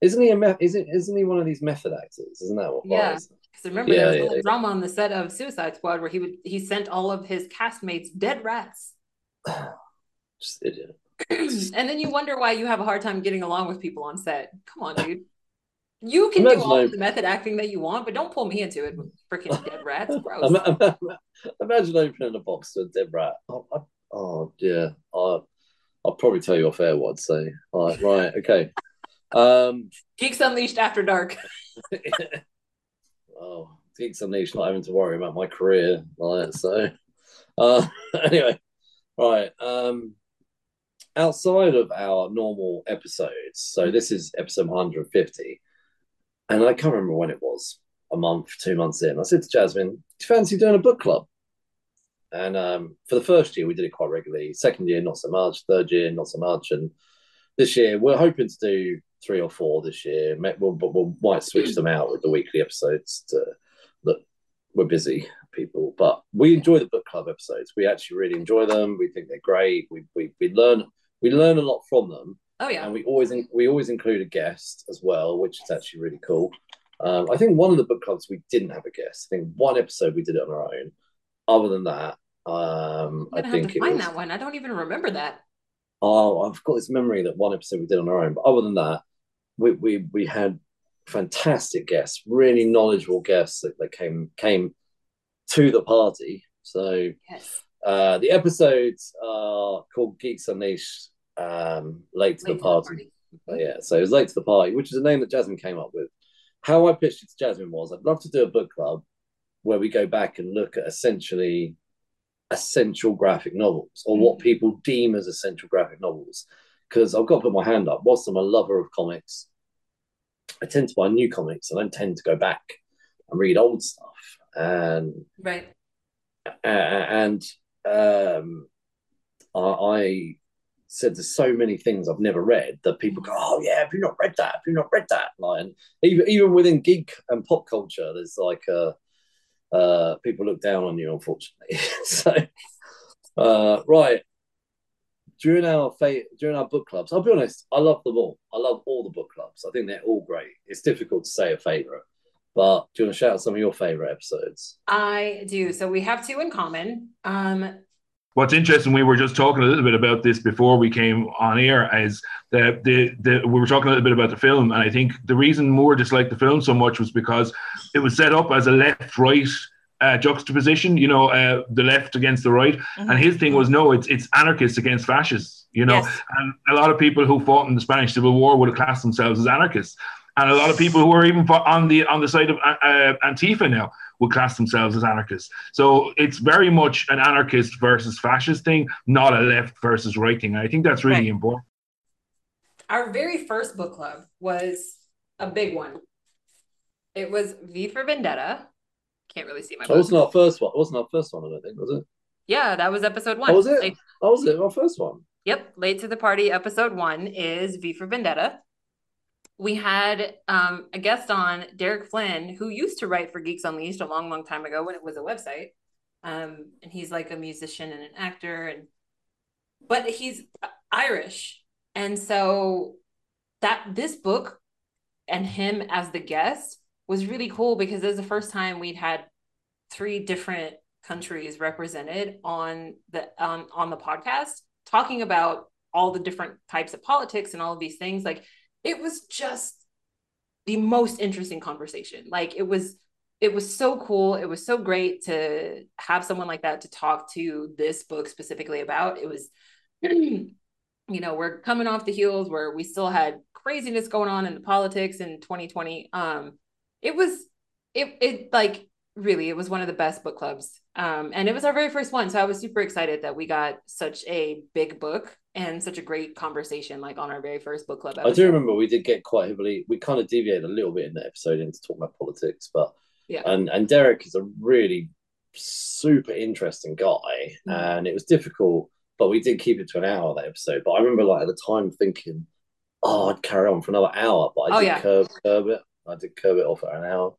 Isn't he a me- isn't isn't he one of these method actors? Isn't that what?
Yeah.
is?
Because remember
Yeah,
there was
yeah,
a little
yeah.
drama on the set of Suicide Squad where he would he sent all of his castmates dead rats.
Just idiot.
and then you wonder why you have a hard time getting along with people on set. Come on, dude. You can
Imagine
do all
I-
the method acting that you want, but don't pull me into it with freaking dead rats. Gross.
Ima- ima- Imagine opening a box to a dead rat. Oh, I, oh yeah. I, I'll probably tell you off air what I'd say. All right, right, okay. Um,
Geeks Unleashed After Dark.
oh, Geeks Unleashed, not having to worry about my career. Like, so, uh, anyway, right. Um, outside of our normal episodes, so this is episode 150, and I can't remember when it was, a month, two months in. I said to Jasmine, Do you fancy doing a book club? And um, for the first year, we did it quite regularly. Second year, not so much. Third year, not so much. And this year, we're hoping to do three or four this year. We'll, but we might switch them out with the weekly episodes to that we're busy people. But we enjoy the book club episodes. We actually really enjoy them. We think they're great. We we, we learn we learn a lot from them.
Oh yeah.
And we always in, we always include a guest as well, which is actually really cool. Um, I think one of the book clubs we didn't have a guest. I think one episode we did it on our own. Other than that, um,
have
think
to
it
find
was.
that one. I don't even remember that.
Oh, I've got this memory that one episode we did on our own. But other than that, we we we had fantastic guests, really knowledgeable guests that, that came came to the party. So
Yes.
uh, the episodes are called Geeks Unleashed um, late to
Late
the party.
party.
Uh, yeah, so it was late to the party, which is a name that Jasmine came up with. How I pitched it to Jasmine was, I'd love to do a book club where we go back and look at essentially essential graphic novels or what people deem as essential graphic novels. Because I've got to put my hand up. Whilst I'm a lover of comics, I tend to buy new comics. And I don't tend to go back and read old stuff. And
Right.
and um, I, I said there's so many things I've never read that people go, oh yeah, have you not read that? Have you not read that? Like, and even even within geek and pop culture, there's like uh, uh, people look down on you, unfortunately. so, uh, right during our fa- during our book clubs, I'll be honest, I love them all. I love all the book clubs. I think they're all great. It's difficult to say a favorite, but do you want to shout out some of your favorite episodes?
I do. So we have two in common. Um,
What's interesting, we were just talking a little bit about this before we came on air, is that the, the we were talking a little bit about the film, and I think the reason Moore disliked the film so much was because it was set up as a left-right uh, juxtaposition, you know, uh, the left against the right, and his thing was no, it's it's anarchists against fascists, you know,
Yes.
and a lot of people who fought in the Spanish Civil War would have classed themselves as anarchists, and a lot of people who are even on the on the side of uh, Antifa now would class themselves as anarchists. So it's very much an anarchist versus fascist thing, not a left versus right thing. I think that's really
Right.
important.
our very first book club was a big one. It was V for Vendetta. Can't really see my
That
book.
wasn't our first one. It wasn't our first one, I don't think, was it?
Yeah, that was episode one.
Oh, was it?
Late-
Oh, was it our first one?
Yep, late to the party. Episode one is V for Vendetta. We had um, a guest on, Derek Flynn, who used to write for Geeks Unleashed a long, long time ago when it was a website. Um, and he's like a musician and an actor, and but he's Irish, and so that this book and him as the guest was really cool because it was the first time we'd had three different countries represented on the on on the podcast talking about all the different types of politics and all of these things like it was just the most interesting conversation. Like it was it was so cool. It was so great to have someone like that to talk to this book specifically about. It was you know we're coming off the heels where we still had craziness going on in the politics in 2020 um it was it it like really it was one of the best book clubs um and it was our very first one so i was super excited that we got such a big book and such a great conversation like on our very first book club
I do remember we did get quite heavily. We kind of deviated a little bit in the episode into talking about politics, but
yeah
and and Derek is a really super interesting guy,
Mhm.
and it was difficult, but we did keep it to an hour that episode. But I remember like at the time thinking, oh, I'd carry on for another hour, but I
Oh,
did
yeah.
curb curb it. I did curb it off at an hour.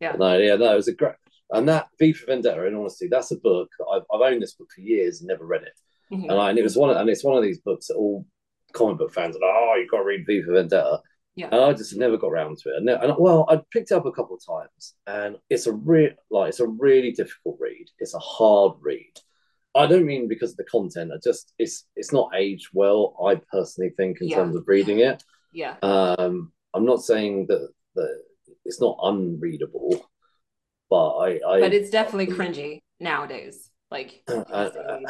Yeah.
No, yeah, no, it was a great. And that V for Vendetta, in honesty, that's a book. I've, I've owned this book for years and never read it.
Mhm.
And, I, and it was one, of, and it's one of these books that all comic book fans are like, oh, you've got to read V for Vendetta.
Yeah.
And I just never got around to it. And, and well, I picked it up a couple of times, and it's a real like it's a really difficult read. It's a hard read. I don't mean because of the content. I just it's it's not aged well. I personally think in
Yeah.
terms of reading it.
yeah
Um, I'm not saying that it's not unreadable, but I, I
but it's definitely cringy nowadays like
uh, uh,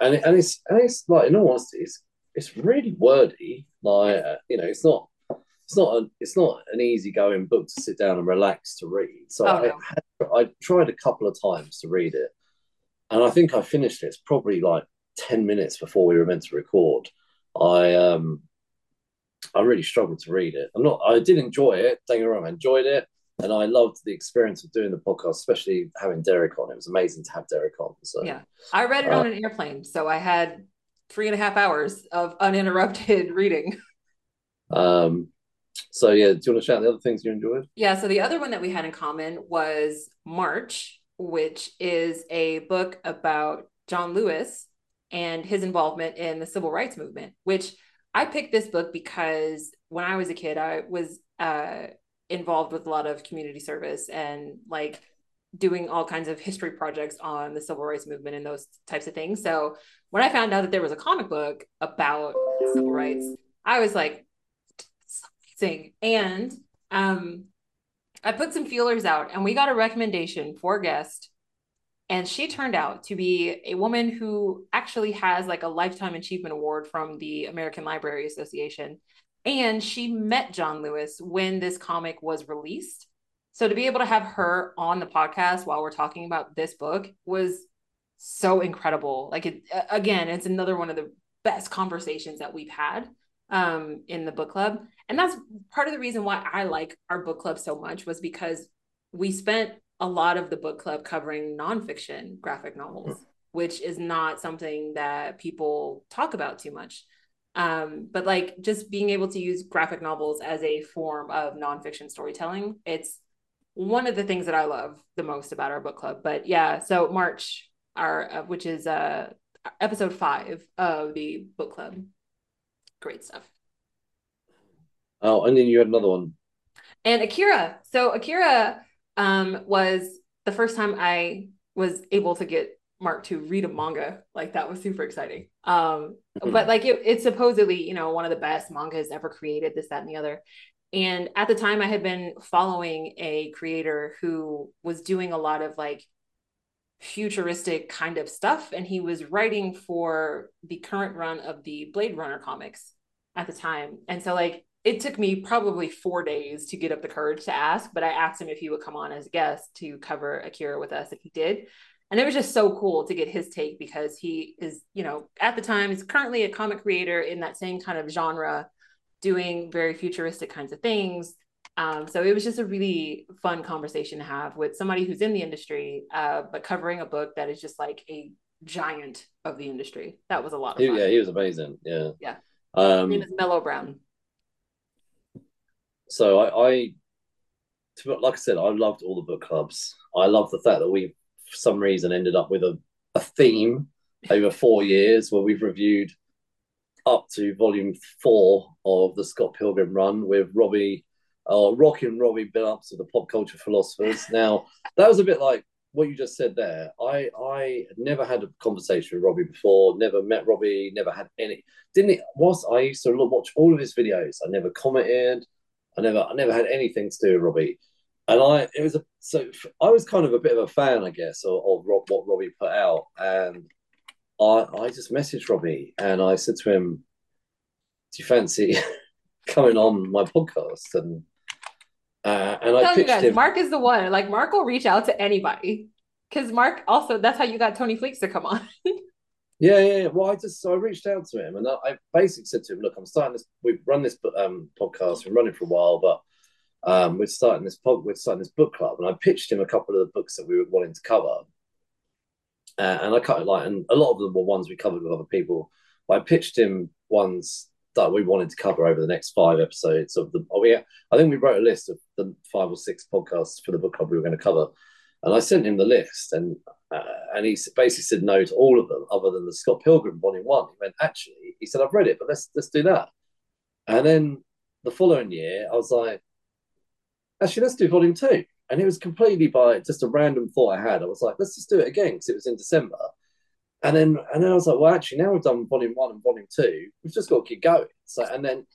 and and it's and it's like in all honesty, it's it's really wordy. Like uh, you know, it's not it's not a, it's not an easygoing book to sit down and relax to read. So
Oh,
I
no.
had, I tried a couple of times to read it, and I think I finished it. It's probably like ten minutes before we were meant to record. I um I really struggled to read it. I'm not. I did enjoy it. Don't get me wrong. I enjoyed it, and I loved the experience of doing the podcast, especially having Derek on. It was amazing to have Derek on. So
yeah i read it
Uh,
on an airplane so i had three and a half hours of uninterrupted reading
Um, so yeah, do you want to shout the other things you enjoyed?
Yeah, so the other one that we had in common was March, which is a book about John Lewis and his involvement in the civil rights movement, which I picked this book because when I was a kid, I was uh, involved with a lot of community service and like doing all kinds of history projects on the civil rights movement and those types of things. So when I found out that there was a comic book about civil rights, I was like, thing. And um, I put some feelers out and we got a recommendation for guest. And she turned out to be a woman who actually has like a lifetime achievement award from the American Library Association. And she met John Lewis when this comic was released. So to be able to have her on the podcast while we're talking about this book was so incredible. Like it again, it's another one of the best conversations that we've had um, in the book club. And that's part of the reason why I like our book club so much was because we spent a lot of the book club covering nonfiction graphic novels, which is not something that people talk about too much. Um, but like just being able to use graphic novels as a form of nonfiction storytelling, it's one of the things that I love the most about our book club. But yeah, so March, our uh, which is uh episode five of the book club. Great stuff.
Oh, and then you had another one.
And Akira. So Akira um, was the first time I was able to get Mark to read a manga. Like that was super exciting. Um, but like it, it's supposedly, you know, one of the best mangas ever created, this, that, and the other. And at the time I had been following a creator who was doing a lot of like futuristic kind of stuff. And he was writing for the current run of the Blade Runner comics at the time. And so like it took me probably four days to get up the courage to ask, but I asked him if he would come on as a guest to cover Akira with us, and he did. And it was just so cool to get his take because he is, you know, at the time, he's currently a comic creator in that same kind of genre, doing very futuristic kinds of things. Um, so it was just a really fun conversation to have with somebody who's in the industry, uh, but covering a book that is just like a giant of the industry. That was a lot of fun.
Yeah, he was amazing. Yeah.
Yeah.
Um,
His name is Mellow Brown.
So I, I to, like I said, I loved all the book clubs. I love the fact that we, for some reason, ended up with a, a theme over four years where we've reviewed up to volume four of the Scott Pilgrim run with Robbie, uh, rocking Robbie Billups of the pop culture philosophers. now, that was a bit like what you just said there. I I never had a conversation with Robbie before, never met Robbie, never had any. Didn't it? Was I used to watch all of his videos. I never commented. I never I never had anything to do with Robbie, and I it was a so I was kind of a bit of a fan, I guess, of, of Rob, what Robbie put out, and I I just messaged Robbie and I said to him, "Do you fancy coming on my podcast?" And uh, and I
Tell you
pitched
guys,
him.
Mark is the one. Like Mark will reach out to anybody. Because Mark also, that's how you got Tony Fleecs to come on.
Yeah, yeah, yeah. Well, I just so I reached out to him and I, I basically said to him, "Look, I'm starting this. We've run this um, podcast. We've run it for a while, but um, we're starting this pod. We're starting this book club." And I pitched him a couple of the books that we were wanting to cover, uh, and I kind of like, and a lot of them were ones we covered with other people. But I pitched him ones that we wanted to cover over the next five episodes of the. Oh, yeah, I think we wrote a list of the five or six podcasts for the book club we were going to cover, and I sent him the list, and uh, and he basically said no to all of them, other than the Scott Pilgrim Volume One. He went, actually, he said, I've read it, but let's let's do that. And then the following year, I was like, actually, let's do Volume Two. And it was completely by just a random thought I had. I was like, let's just do it again because it was in December. And then and then I was like, well, actually, now we've done Volume One and Volume Two, we've just got to keep going. So and then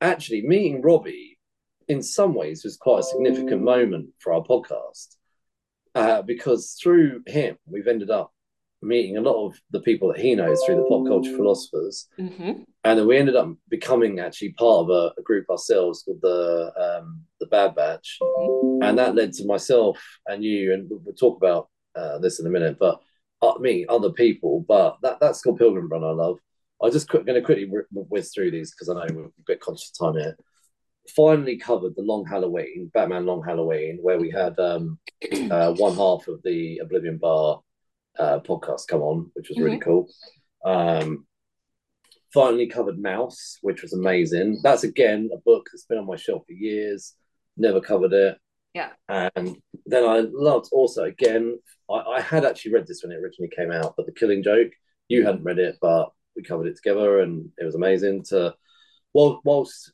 actually meeting Robbie in some ways was quite a significant moment for our podcast uh, because through him we've ended up meeting a lot of the people that he knows through the pop culture philosophers
Mm-hmm.
and then we ended up becoming actually part of a, a group ourselves called the um, the Bad Batch, and that led to myself and you, and we'll, we'll talk about uh, this in a minute. But uh, me, other people, but that that's called Pilgrim Run. I love. I'm just qu- going to quickly wh- whiz through these because I know we're a bit conscious of time here. Finally covered the Long Halloween, Batman Long Halloween, where we had um, uh, one half of the Oblivion Bar uh, podcast come on, which was really
Mhm.
cool. Um, finally covered Maus, which was amazing. That's again a book that's been on my shelf for years. Never covered it.
Yeah.
And then I loved also again. I, I had actually read this when it originally came out, but The Killing Joke. You hadn't read it, but we covered it together, and it was amazing. To well, whilst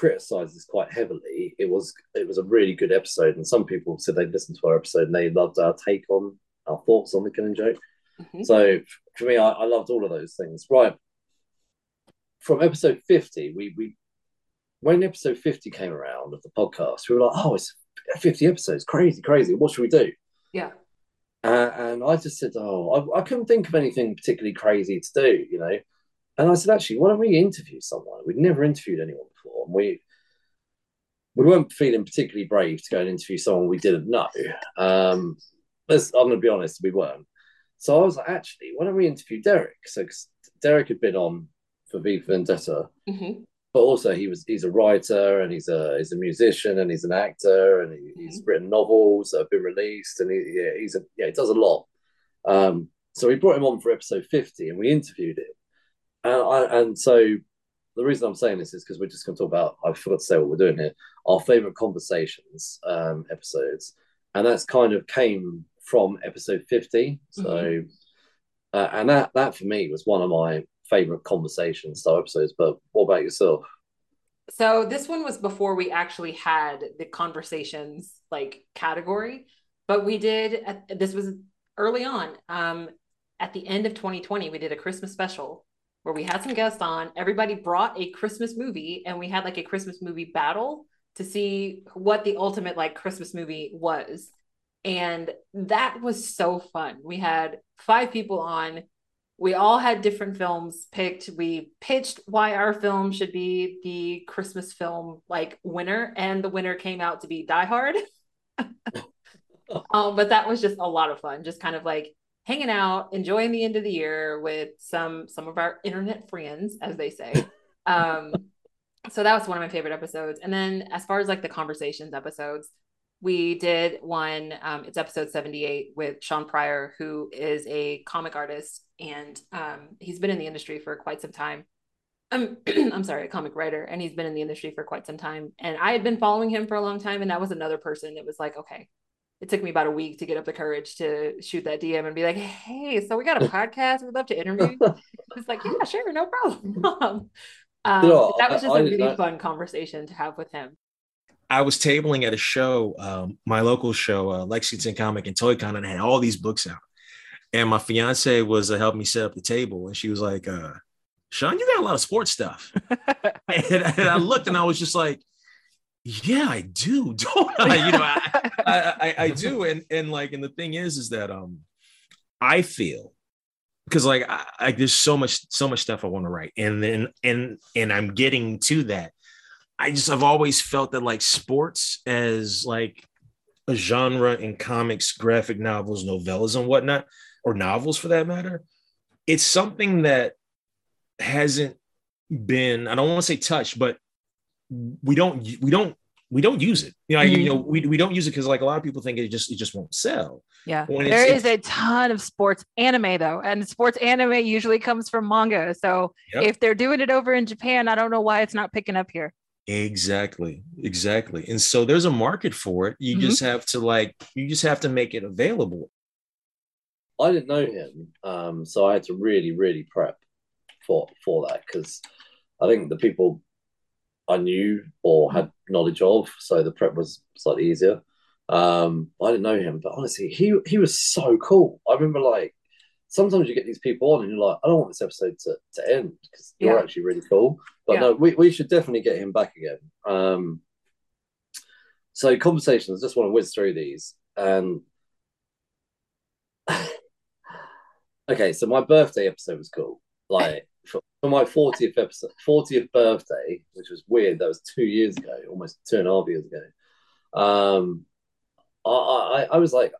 this quite heavily, it was it was a really good episode, and some people said they listened to our episode and they loved our take on our thoughts on The Killing Joke.
Mhm.
So for me, I, I loved all of those things. Right. From episode 50, we we when episode 50 came around of the podcast, we were like, oh, it's 50 episodes, crazy, crazy. What should we do?
Yeah.
Uh, and I just said, oh, I, I couldn't think of anything particularly crazy to do, you know. And I said, actually, why don't we interview someone? We'd never interviewed anyone before, and we we weren't feeling particularly brave to go and interview someone we didn't know. Um, I'm going to be honest, we weren't. So I was like, actually, why don't we interview Derek? So Derek had been on for V for Vendetta,
Mm-hmm.
but also he was he's a writer and he's a he's a musician and he's an actor and he, he's written novels that have been released and he, yeah he's a yeah he does a lot. Um, so we brought him on for episode fifty and we interviewed him, and I, and so the reason I'm saying this is because we're just going to talk about I forgot to say what we're doing here our favorite conversations um, episodes, and that's kind of came from episode fifty. So. Uh, and that that for me was one of my favorite conversation style episodes. But what about yourself?
So this one was before we actually had the conversations like category, but we did. At, this was early on. Um, at the end of 2020, we did a Christmas special where we had some guests on. Everybody brought a Christmas movie, and we had like a Christmas movie battle to see what the ultimate like Christmas movie was. And that was so fun. We had five people on. We all had different films picked. We pitched why our film should be the Christmas film like winner, and the winner came out to be Die Hard. um, but that was just a lot of fun, just kind of like hanging out, enjoying the end of the year with some some of our internet friends, as they say. Um, so that was one of my favorite episodes. And then as far as like the conversations episodes, we did one. Um, it's episode seventy eight with Shawn Pryor, who is a comic artist, and um, he's been in the industry for quite some time. I'm I'm sorry, a comic writer, and he's been in the industry for quite some time. And I had been following him for a long time, and that was another person. It was like, okay, it took me about a week to get up the courage to shoot that DM and be like, hey, so we got a podcast. We'd love to interview. you." It's like, yeah, sure, no problem. um,
know,
that was just
I-
a really
I-
fun conversation to have with him.
I was tabling at a show, um, my local show, uh, Lexington Comic and Toy Con, and I had all these books out. And my fiance was uh, helping me set up the table, and she was like, uh, "Shawn, you got a lot of sports stuff." and, and I looked, and I was just like, "Yeah, I do, don't I? You know, I, I, I, do." And and like, and the thing is, is that um, I feel because like I, I there's so much so much stuff I want to write, and then and and I'm getting to that. I just I've always felt that like sports as like a genre in comics, graphic novels, novellas, and whatnot, or novels for that matter, it's something that hasn't been, I don't want to say touched, but we don't we don't we don't use it. You know,
Mhm.
you know, we, we don't use it because like a lot of people think it just it just won't sell.
Yeah,
When
there
it's-
is a ton of sports anime though, and sports anime usually comes from manga. So
Yep.
if they're doing it over in Japan, I don't know why it's not picking up here.
Exactly, exactly. And so there's a market for it. You
Mhm.
just have to like you just have to make it available.
I didn't know him, um, so I had to really, really prep for for that because I think the people I knew or had knowledge of, so the prep was slightly easier. Um, I didn't know him, but honestly, he he was so cool. I remember like sometimes you get these people on and you're like, I don't want this episode to, to end because you're
Yeah.
actually really cool. But
Yeah.
no, we, we should definitely get him back again. Um, so conversations, just want to whiz through these. And okay, so my birthday episode was cool. Like for, my 40th episode, 40th birthday, which was weird. That was two years ago, almost two and a half years ago. Um, I, I, I was like,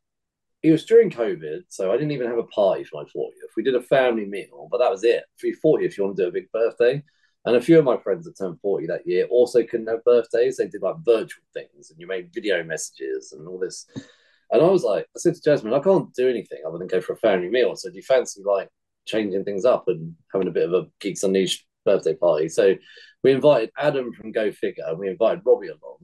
it was during COVID, so I didn't even have a party for my 40th. We did a family meal, but that was it. For your 40th, you want to do a big birthday. And a few of my friends that turned 40 that year also couldn't have birthdays. They did like virtual things and you made video messages and all this. And I was like, I said to Jasmine, I can't do anything other than go for a family meal. So do you fancy like changing things up and having a bit of a Geeks Unleashed birthday party? So we invited Adam from Go Figure and we invited Robbie along.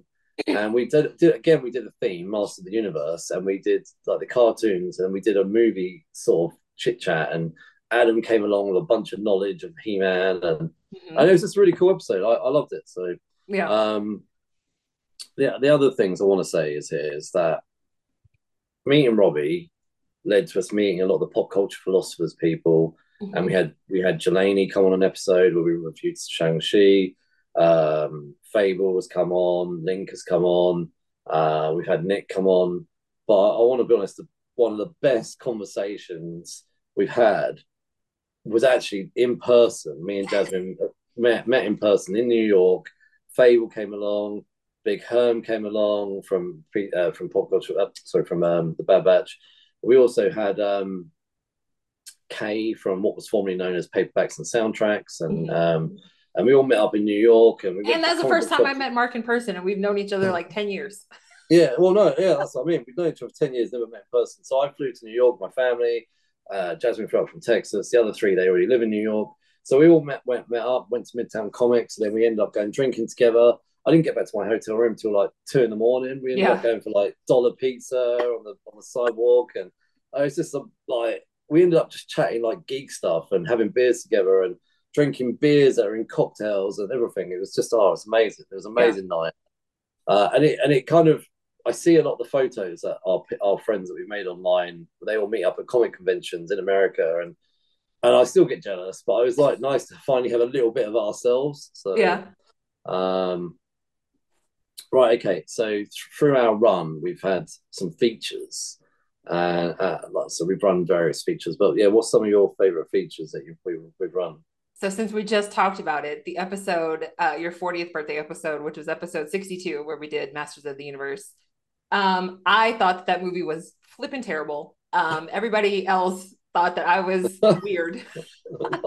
And we did, did again, we did a theme, Master of the Universe, and we did like the cartoons and we did a movie sort of chit chat. And Adam came along with a bunch of knowledge of He Man and and it was just a really cool episode. I, I loved it. So
Yeah.
um, the the other things I want to say is here is that meeting Robbie led to us meeting a lot of the pop culture philosophers people, and we had we had Jelani come on an episode where we reviewed Shang Chi. Um, Fable has come on, Link has come on. Uh, we've had Nick come on, but I, want to be honest. one of the best conversations we've had was actually in person. Me and Jasmine met met in person in New York. Fable came along. Big Herm came along from uh, from Pop Culture. Uh, sorry, from um, the Bad Batch. We also had um, Kay from what was formerly known as Paperbacks and Soundtracks, and
Mm-hmm.
um, and we all met up in New York. And we
And that's the first time I met Mark in person, and we've known each other like 10 years.
Yeah, well, no, yeah, that's what I mean. We've known each other for 10 years, never met in person. So I flew to New York, my family. Uh, Jasmine flew up from Texas. The other three, they already live in New York. So we all met, went, met up, went to Midtown Comics. And then we ended up going drinking together. I didn't get back to my hotel room till like two in the morning. We ended up going for like dollar pizza on the on the sidewalk, and it was just a, like we ended up just chatting like geek stuff and having beers together and drinking beers that are in cocktails and everything. It was just oh, it's amazing. It was an amazing night, uh, and it and it kind of I see a lot of the photos that our our friends that we've made online. They all meet up at comic conventions in America, and and I still get jealous. But it was like nice to finally have a little bit of ourselves. So
Yeah.
um, right. Okay. So th- through our run, we've had some features. Uh, uh, so we've run various features, but yeah, what's some of your favorite features that you've we've, we've run?
So since we just talked about it, the episode, uh, your 40th birthday episode, which was episode 62, where we did Masters of the Universe, um, I thought that, that movie was flipping terrible. Um, everybody else thought that I was weird.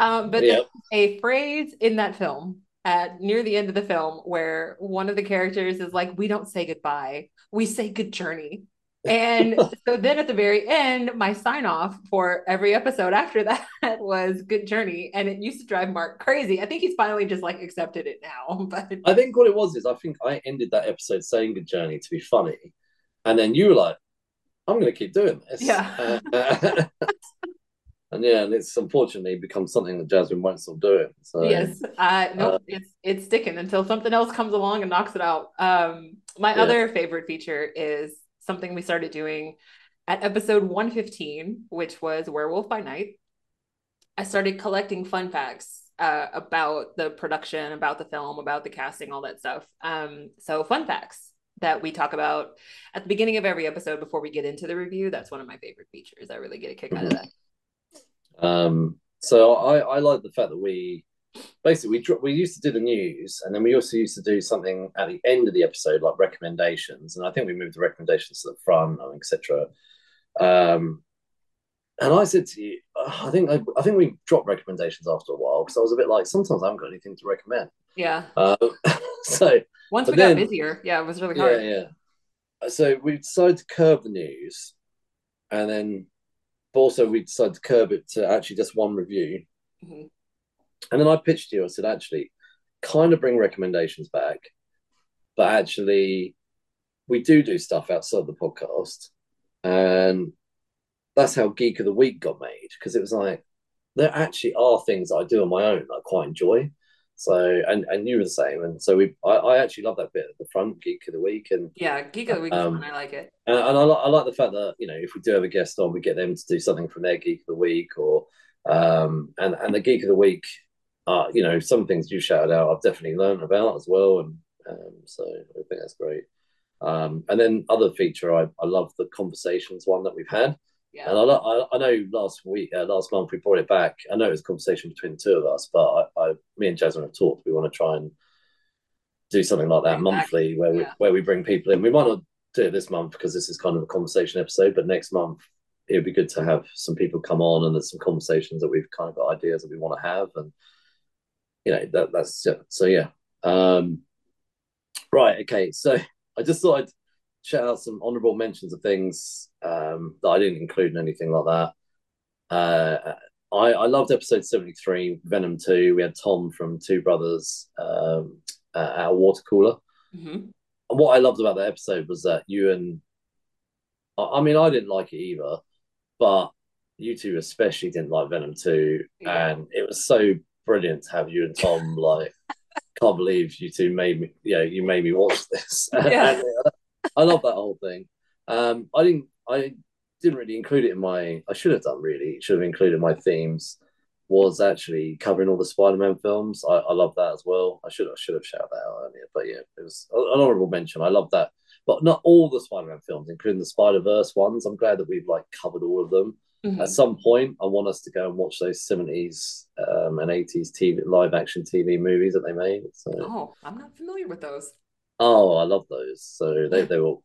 Um, but
Yep.
a phrase in that film at near the end of the film where one of the characters is like, "We don't say goodbye, we say good journey." And so then at the very end, my sign off for every episode after that was good journey, and it used to drive Mark crazy. I think he's finally just like accepted it now, but
I think what it was is I think I ended that episode saying "Good Journey" to be funny, and then you were like, "I'm going to keep doing this."
Yeah.
Uh, and yeah, and it's unfortunately become something that Jasmine won't stop doing. So
yes, uh, nope,
uh,
it's it's sticking until something else comes along and knocks it out. Um, my
Yeah.
other favorite feature is something we started doing at episode 115, which was Werewolf by Night. I started collecting fun facts uh, about the production, about the film, about the casting, all that stuff. Um, so fun facts that we talk about at the beginning of every episode before we get into the review. That's one of my favorite features. I really get a kick out of that.
Um, so I, I like the fact that we basically we, we used to do the news and then we also used to do something at the end of the episode like recommendations and I think we moved the recommendations to the front etc. Um, and I said to you, uh, I think I, I think we dropped recommendations after a while because I was a bit like sometimes I haven't got anything to recommend.
Yeah.
Um, so
Once we got busier, yeah, it was really
yeah,
hard.
yeah. So we decided to curb the news, and then but also we decided to curb it to actually just one review.
Mhm.
And then I pitched to you. I said, actually, kind of bring recommendations back, but actually, we do do stuff outside the podcast, and that's how Geek of the Week got made because it was like there actually are things I do on my own that I quite enjoy. So and and you were the same, and so we I, I actually love that bit at the front, Geek of the Week, and
Yeah, Geek of the Week is
Um.
I like it.
and, and I, li- I like the fact that you know if we do have a guest on, we get them to do something from their geek of the week, or um, and and the geek of the week, uh, you know, some things you shouted out, I've definitely learned about as well, and um, so I think that's great. Um, and then other feature, I, I love the conversations one that we've had,
Yeah.
and I, I I know last week, uh, last month we brought it back. I know it was a conversation between the two of us, but I, I me and Jasmine have talked. We want to try and do something like that
Bring back-
monthly, where we
yeah.
where we bring people in. We might not do it this month because this is kind of a conversation episode, but next month it would be good to have some people come on and there's some conversations that we've kind of got ideas that we want to have, and you know that that's so yeah. Um, right, okay, so I just thought I'd shout out some honourable mentions of things um, that I didn't include in anything like that. Uh, I, I loved episode 73, Venom 2. We had Tom from Two Brothers um, uh, our water cooler.
Mhm.
And what I loved about that episode was that you and I I mean, I didn't like it either, but you two especially didn't like Venom 2.
Yeah.
And it was so brilliant to have you and Tom like, can't believe you two made me, you know, you made me watch this.
Yeah.
And, uh, I love that whole thing. Um, I didn't, I didn't really include it in my, I should have done really, should have included my themes. Was actually covering all the Spider-Man films. I, I love that as well. I should I should have shouted that out earlier, but yeah, it was an honorable mention. I love that but not all the Spider-Man films, including the Spider-Verse ones. I'm glad that we've like covered all of them.
Mhm.
At some point, I want us to go and watch those 70s um, and 80s TV live action TV movies that they made. So,
Oh, I'm not familiar with those.
Oh, I love those. So they, they were,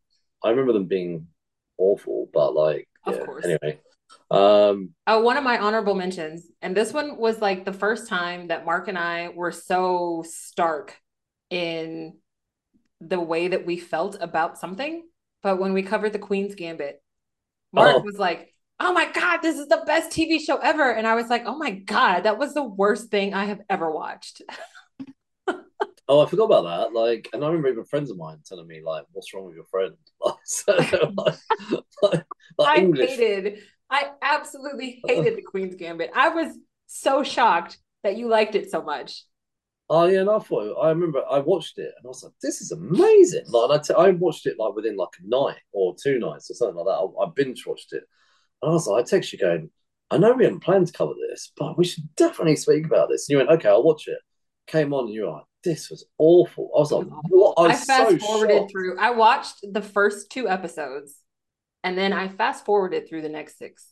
I remember them being awful, but like,
Of
yeah,
course.
anyway. Um,
Oh, one of my honorable mentions, and this one was like the first time that Mark and I were so stark in the way that we felt about something. But when we covered the Queen's Gambit, Mark
Oh.
was like, Oh my God, this is the best TV show ever. And I was like, Oh my God, that was the worst thing I have ever watched.
Oh, I forgot about that. Like, and I remember even friends of mine telling me, like, "What's wrong with your friend?" Like, so, like, like, like
I
English.
hated, I absolutely hated the Queen's Gambit. I was so shocked that you liked it so much.
Oh yeah, and I thought I remember I watched it and I was like, "This is amazing!" Like, and I, t- I watched it like within like a night or two nights or something like that. I, I binge watched it, and I was like, I text you going, "I know we hadn't planned to cover this, but we should definitely speak about this." And you went, "Okay, I'll watch it." Came on, and you were like, "This was awful." I was like, "What?" I
I fast
so
forwarded
shocked.
through. I watched the first two episodes, and then I fast forwarded through the next six.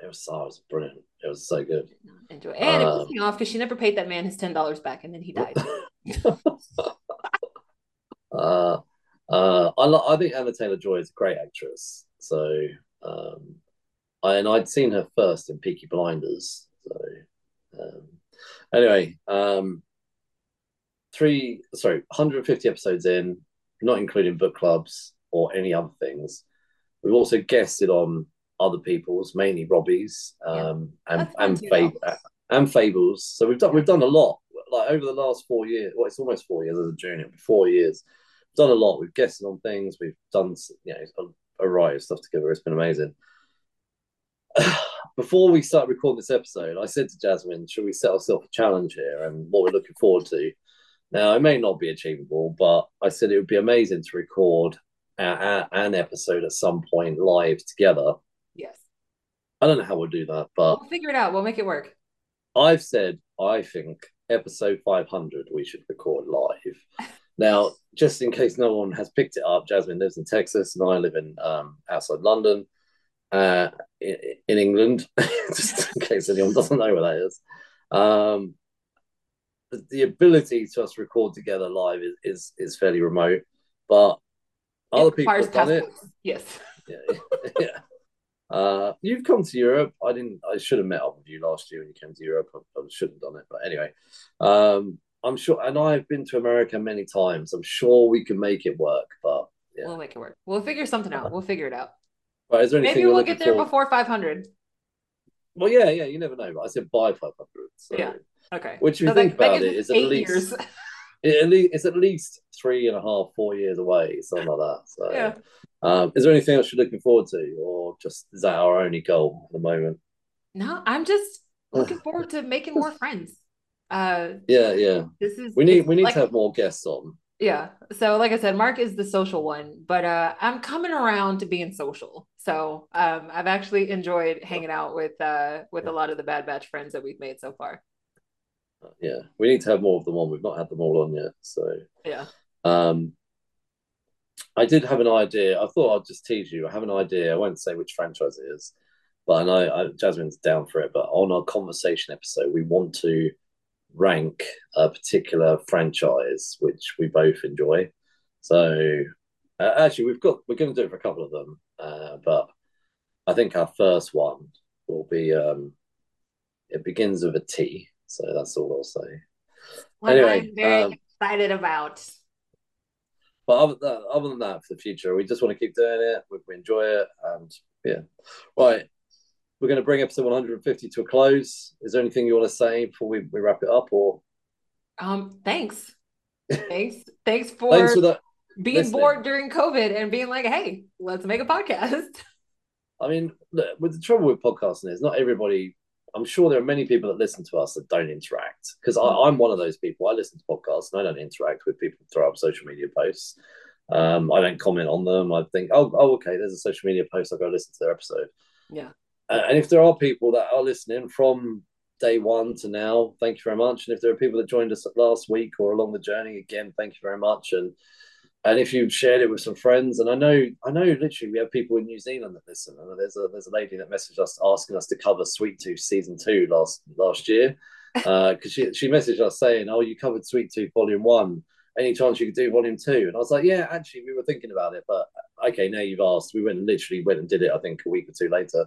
It was, so it was brilliant. It was so good.
Enjoy, and it
Um,
pissed me off because she never paid that man his ten dollars back, and then he died.
Uh, uh, I, lo- I think Anya Taylor Joy is a great actress. So, um, I, and I'd seen her first in Peaky Blinders. So, um, anyway, um, three, sorry, 150 episodes in, not including book clubs or any other things. We've also guested on other people's, mainly Robbie's, um, and and Fab- and Fables. So we've done we've done a lot. Like over the last four years, well, it's almost four years as a journey. Four years, we've done a lot. We've guessed on things. We've done you know a, a variety of stuff together. It's been amazing. Before we start recording this episode, I said to Jasmine, "Should we set ourselves a challenge here and what we're looking forward to?" Now, it may not be achievable, but I said it would be amazing to record a, a, an episode at some point live together.
yes,
I don't know how we'll do that, but
we'll figure it out. We'll make it work.
I've said I think episode 500 we should record live. Now, just in case no one has picked it up, Jasmine lives in Texas and I live in um, outside London, uh, in, in England. just in case anyone doesn't know where that is. Um, the, ability to us record together live is is, is fairly remote, but other people have done it.
Yes.
Yeah, yeah. Uh, you've come to Europe. I didn't. I should have met up with you last year when you came to Europe. I, I should have done it, but anyway, um, I'm sure. And I've been to America many times. I'm sure we can make it work. But yeah.
We'll make it work. We'll figure something out. We'll figure it out.
But is there anything
Maybe we'll get there
for?
before 500.
Well, yeah, yeah. You never know. But I said by 500. So.
Yeah. Okay.
Which, if you
So
think
that- that
about it, at least at least it's at least three and a half, four years away, something like that. So,
Yeah.
um, is there anything else you're looking forward to, or just is that our only goal at the moment?
No, I'm just looking forward to making more friends. Uh,
Yeah, yeah.
this is
We need we need
like-
to have more guests on.
Yeah. So like I said, Mark is the social one, but uh I'm coming around to being social. So um I've actually enjoyed hanging out with uh with a lot of the Bad Batch friends that we've made so far.
Yeah, we need to have more of them on. We've not had them all on yet. So,
Yeah.
um, I did have an idea. I thought I'd just tease you. I have an idea. I won't say which franchise it is, but I know I, Jasmine's down for it. But on our conversation episode, we want to rank a particular franchise which we both enjoy. So, uh, actually, we've got we're going to do it for a couple of them, uh, but I think our first one will be um, it begins with a T. So that's all I'll say.
What
Anyway,
I'm very
um,
excited about.
But other than, that, other than that, for the future, we just want to keep doing it. We, we enjoy it, and yeah. Right, we're going to bring episode 150 to a close. Is there anything you want to say before we, we wrap it up, or
Um thanks. Thanks. Thanks for,
thanks for that?
Being
listening.
bored during COVID and being like, hey, let's make a podcast.
I mean, look, with the trouble with podcasting is not everybody. I'm sure there are many people that listen to us that don't interact because I'm one of those people. I listen to podcasts and I don't interact with people who throw up social media posts. Um, I don't comment on them. I think, oh, oh, okay, there's a social media post. I'll go listen to their episode.
Yeah.
Uh, and if there are people that are listening from day one to now, thank you very much. And if there are people that joined us last week or along the journey, again, thank you very much. And and if you shared it with some friends, and I know, I know, literally, we have people in New Zealand that listen. And there's a there's a lady that messaged us asking us to cover Sweet Tooth season two last last year, because she she messaged us saying, "Oh, you covered Sweet Tooth volume one. Any chance you could do volume two? And I was like, "Yeah, actually, we were thinking about it, but okay, now you've asked." We went and literally went and did it. I think a week or two later.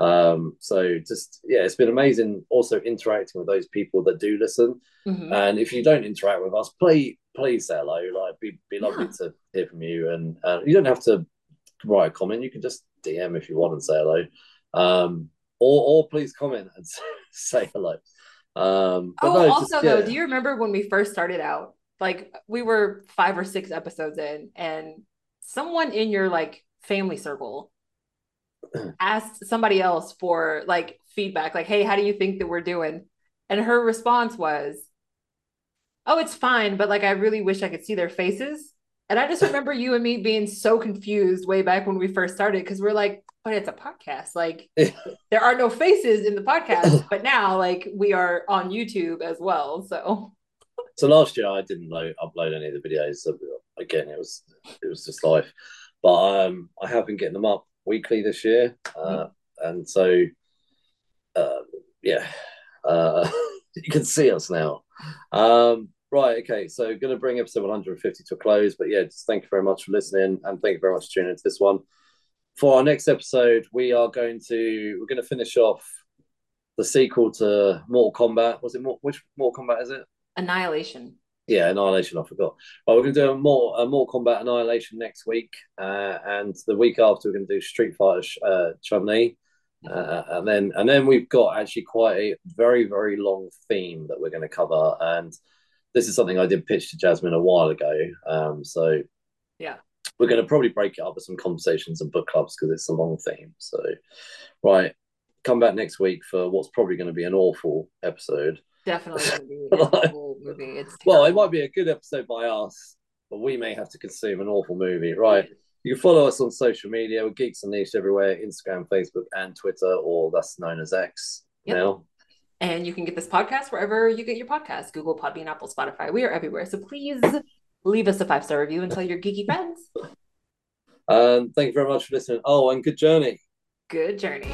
Um, so just yeah, it's been amazing. Also interacting with those people that do listen,
Mhm.
and if you don't interact with us, please please say hello. Like, be be lovely
Yeah.
to hear from you, and uh, you don't have to write a comment. You can just DM if you want and say hello, um, or or please comment and say hello. Um, but
Oh,
no,
also
just,
though, do you remember when we first started out? Like we were five or six episodes in, and someone in your like family circle asked somebody else for like feedback, like, "Hey, how do you think that we're doing?" And her response was, "Oh, it's fine, but like I really wish I could see their faces." And I just remember you and me being so confused way back when we first started because we're like, "But it's a podcast, like." there are no faces in the podcast, but now like we are on YouTube as well. So
So last year I didn't load, upload any of the videos. So again, it was it was just life. But um, I have been getting them up weekly this year, uh, and so uh, yeah, uh, you can see us now. Um, right, okay. So going to bring episode 150 to a close. But yeah, just thank you very much for listening, and thank you very much for tuning into this one. For our next episode, we are going to we're going to finish off the sequel to Mortal Kombat. Was it Mor- which Mortal Kombat is it?
annihilation.
Yeah, Annihilation. I forgot. Well, we're going to do a more a Mortal Kombat Annihilation next week, uh, and the week after we're going to do Street Fighter uh, Chun Li, uh, and then and then we've got actually quite a very very long theme that we're going to cover, and this is something I did pitch to Jasmine a while ago. Um, so
Yeah.
we're going to probably break it up with some conversations and book clubs because it's a long theme. So, right, come back next week for what's probably going to be an awful episode.
Definitely be an awful movie. It's
Well, it might be a good episode by us, but we may have to consume an awful movie. Right. You can follow us on social media. We're Geeks Unleashed everywhere Instagram, Facebook, and Twitter, or that's known as X
Yep.
now.
And you can get this podcast wherever you get your podcast Google, Podbean, Apple, Spotify. We are everywhere. So please leave us a five star review and tell your geeky friends.
Um, thank you very much for listening. Oh, and good journey.
Good journey.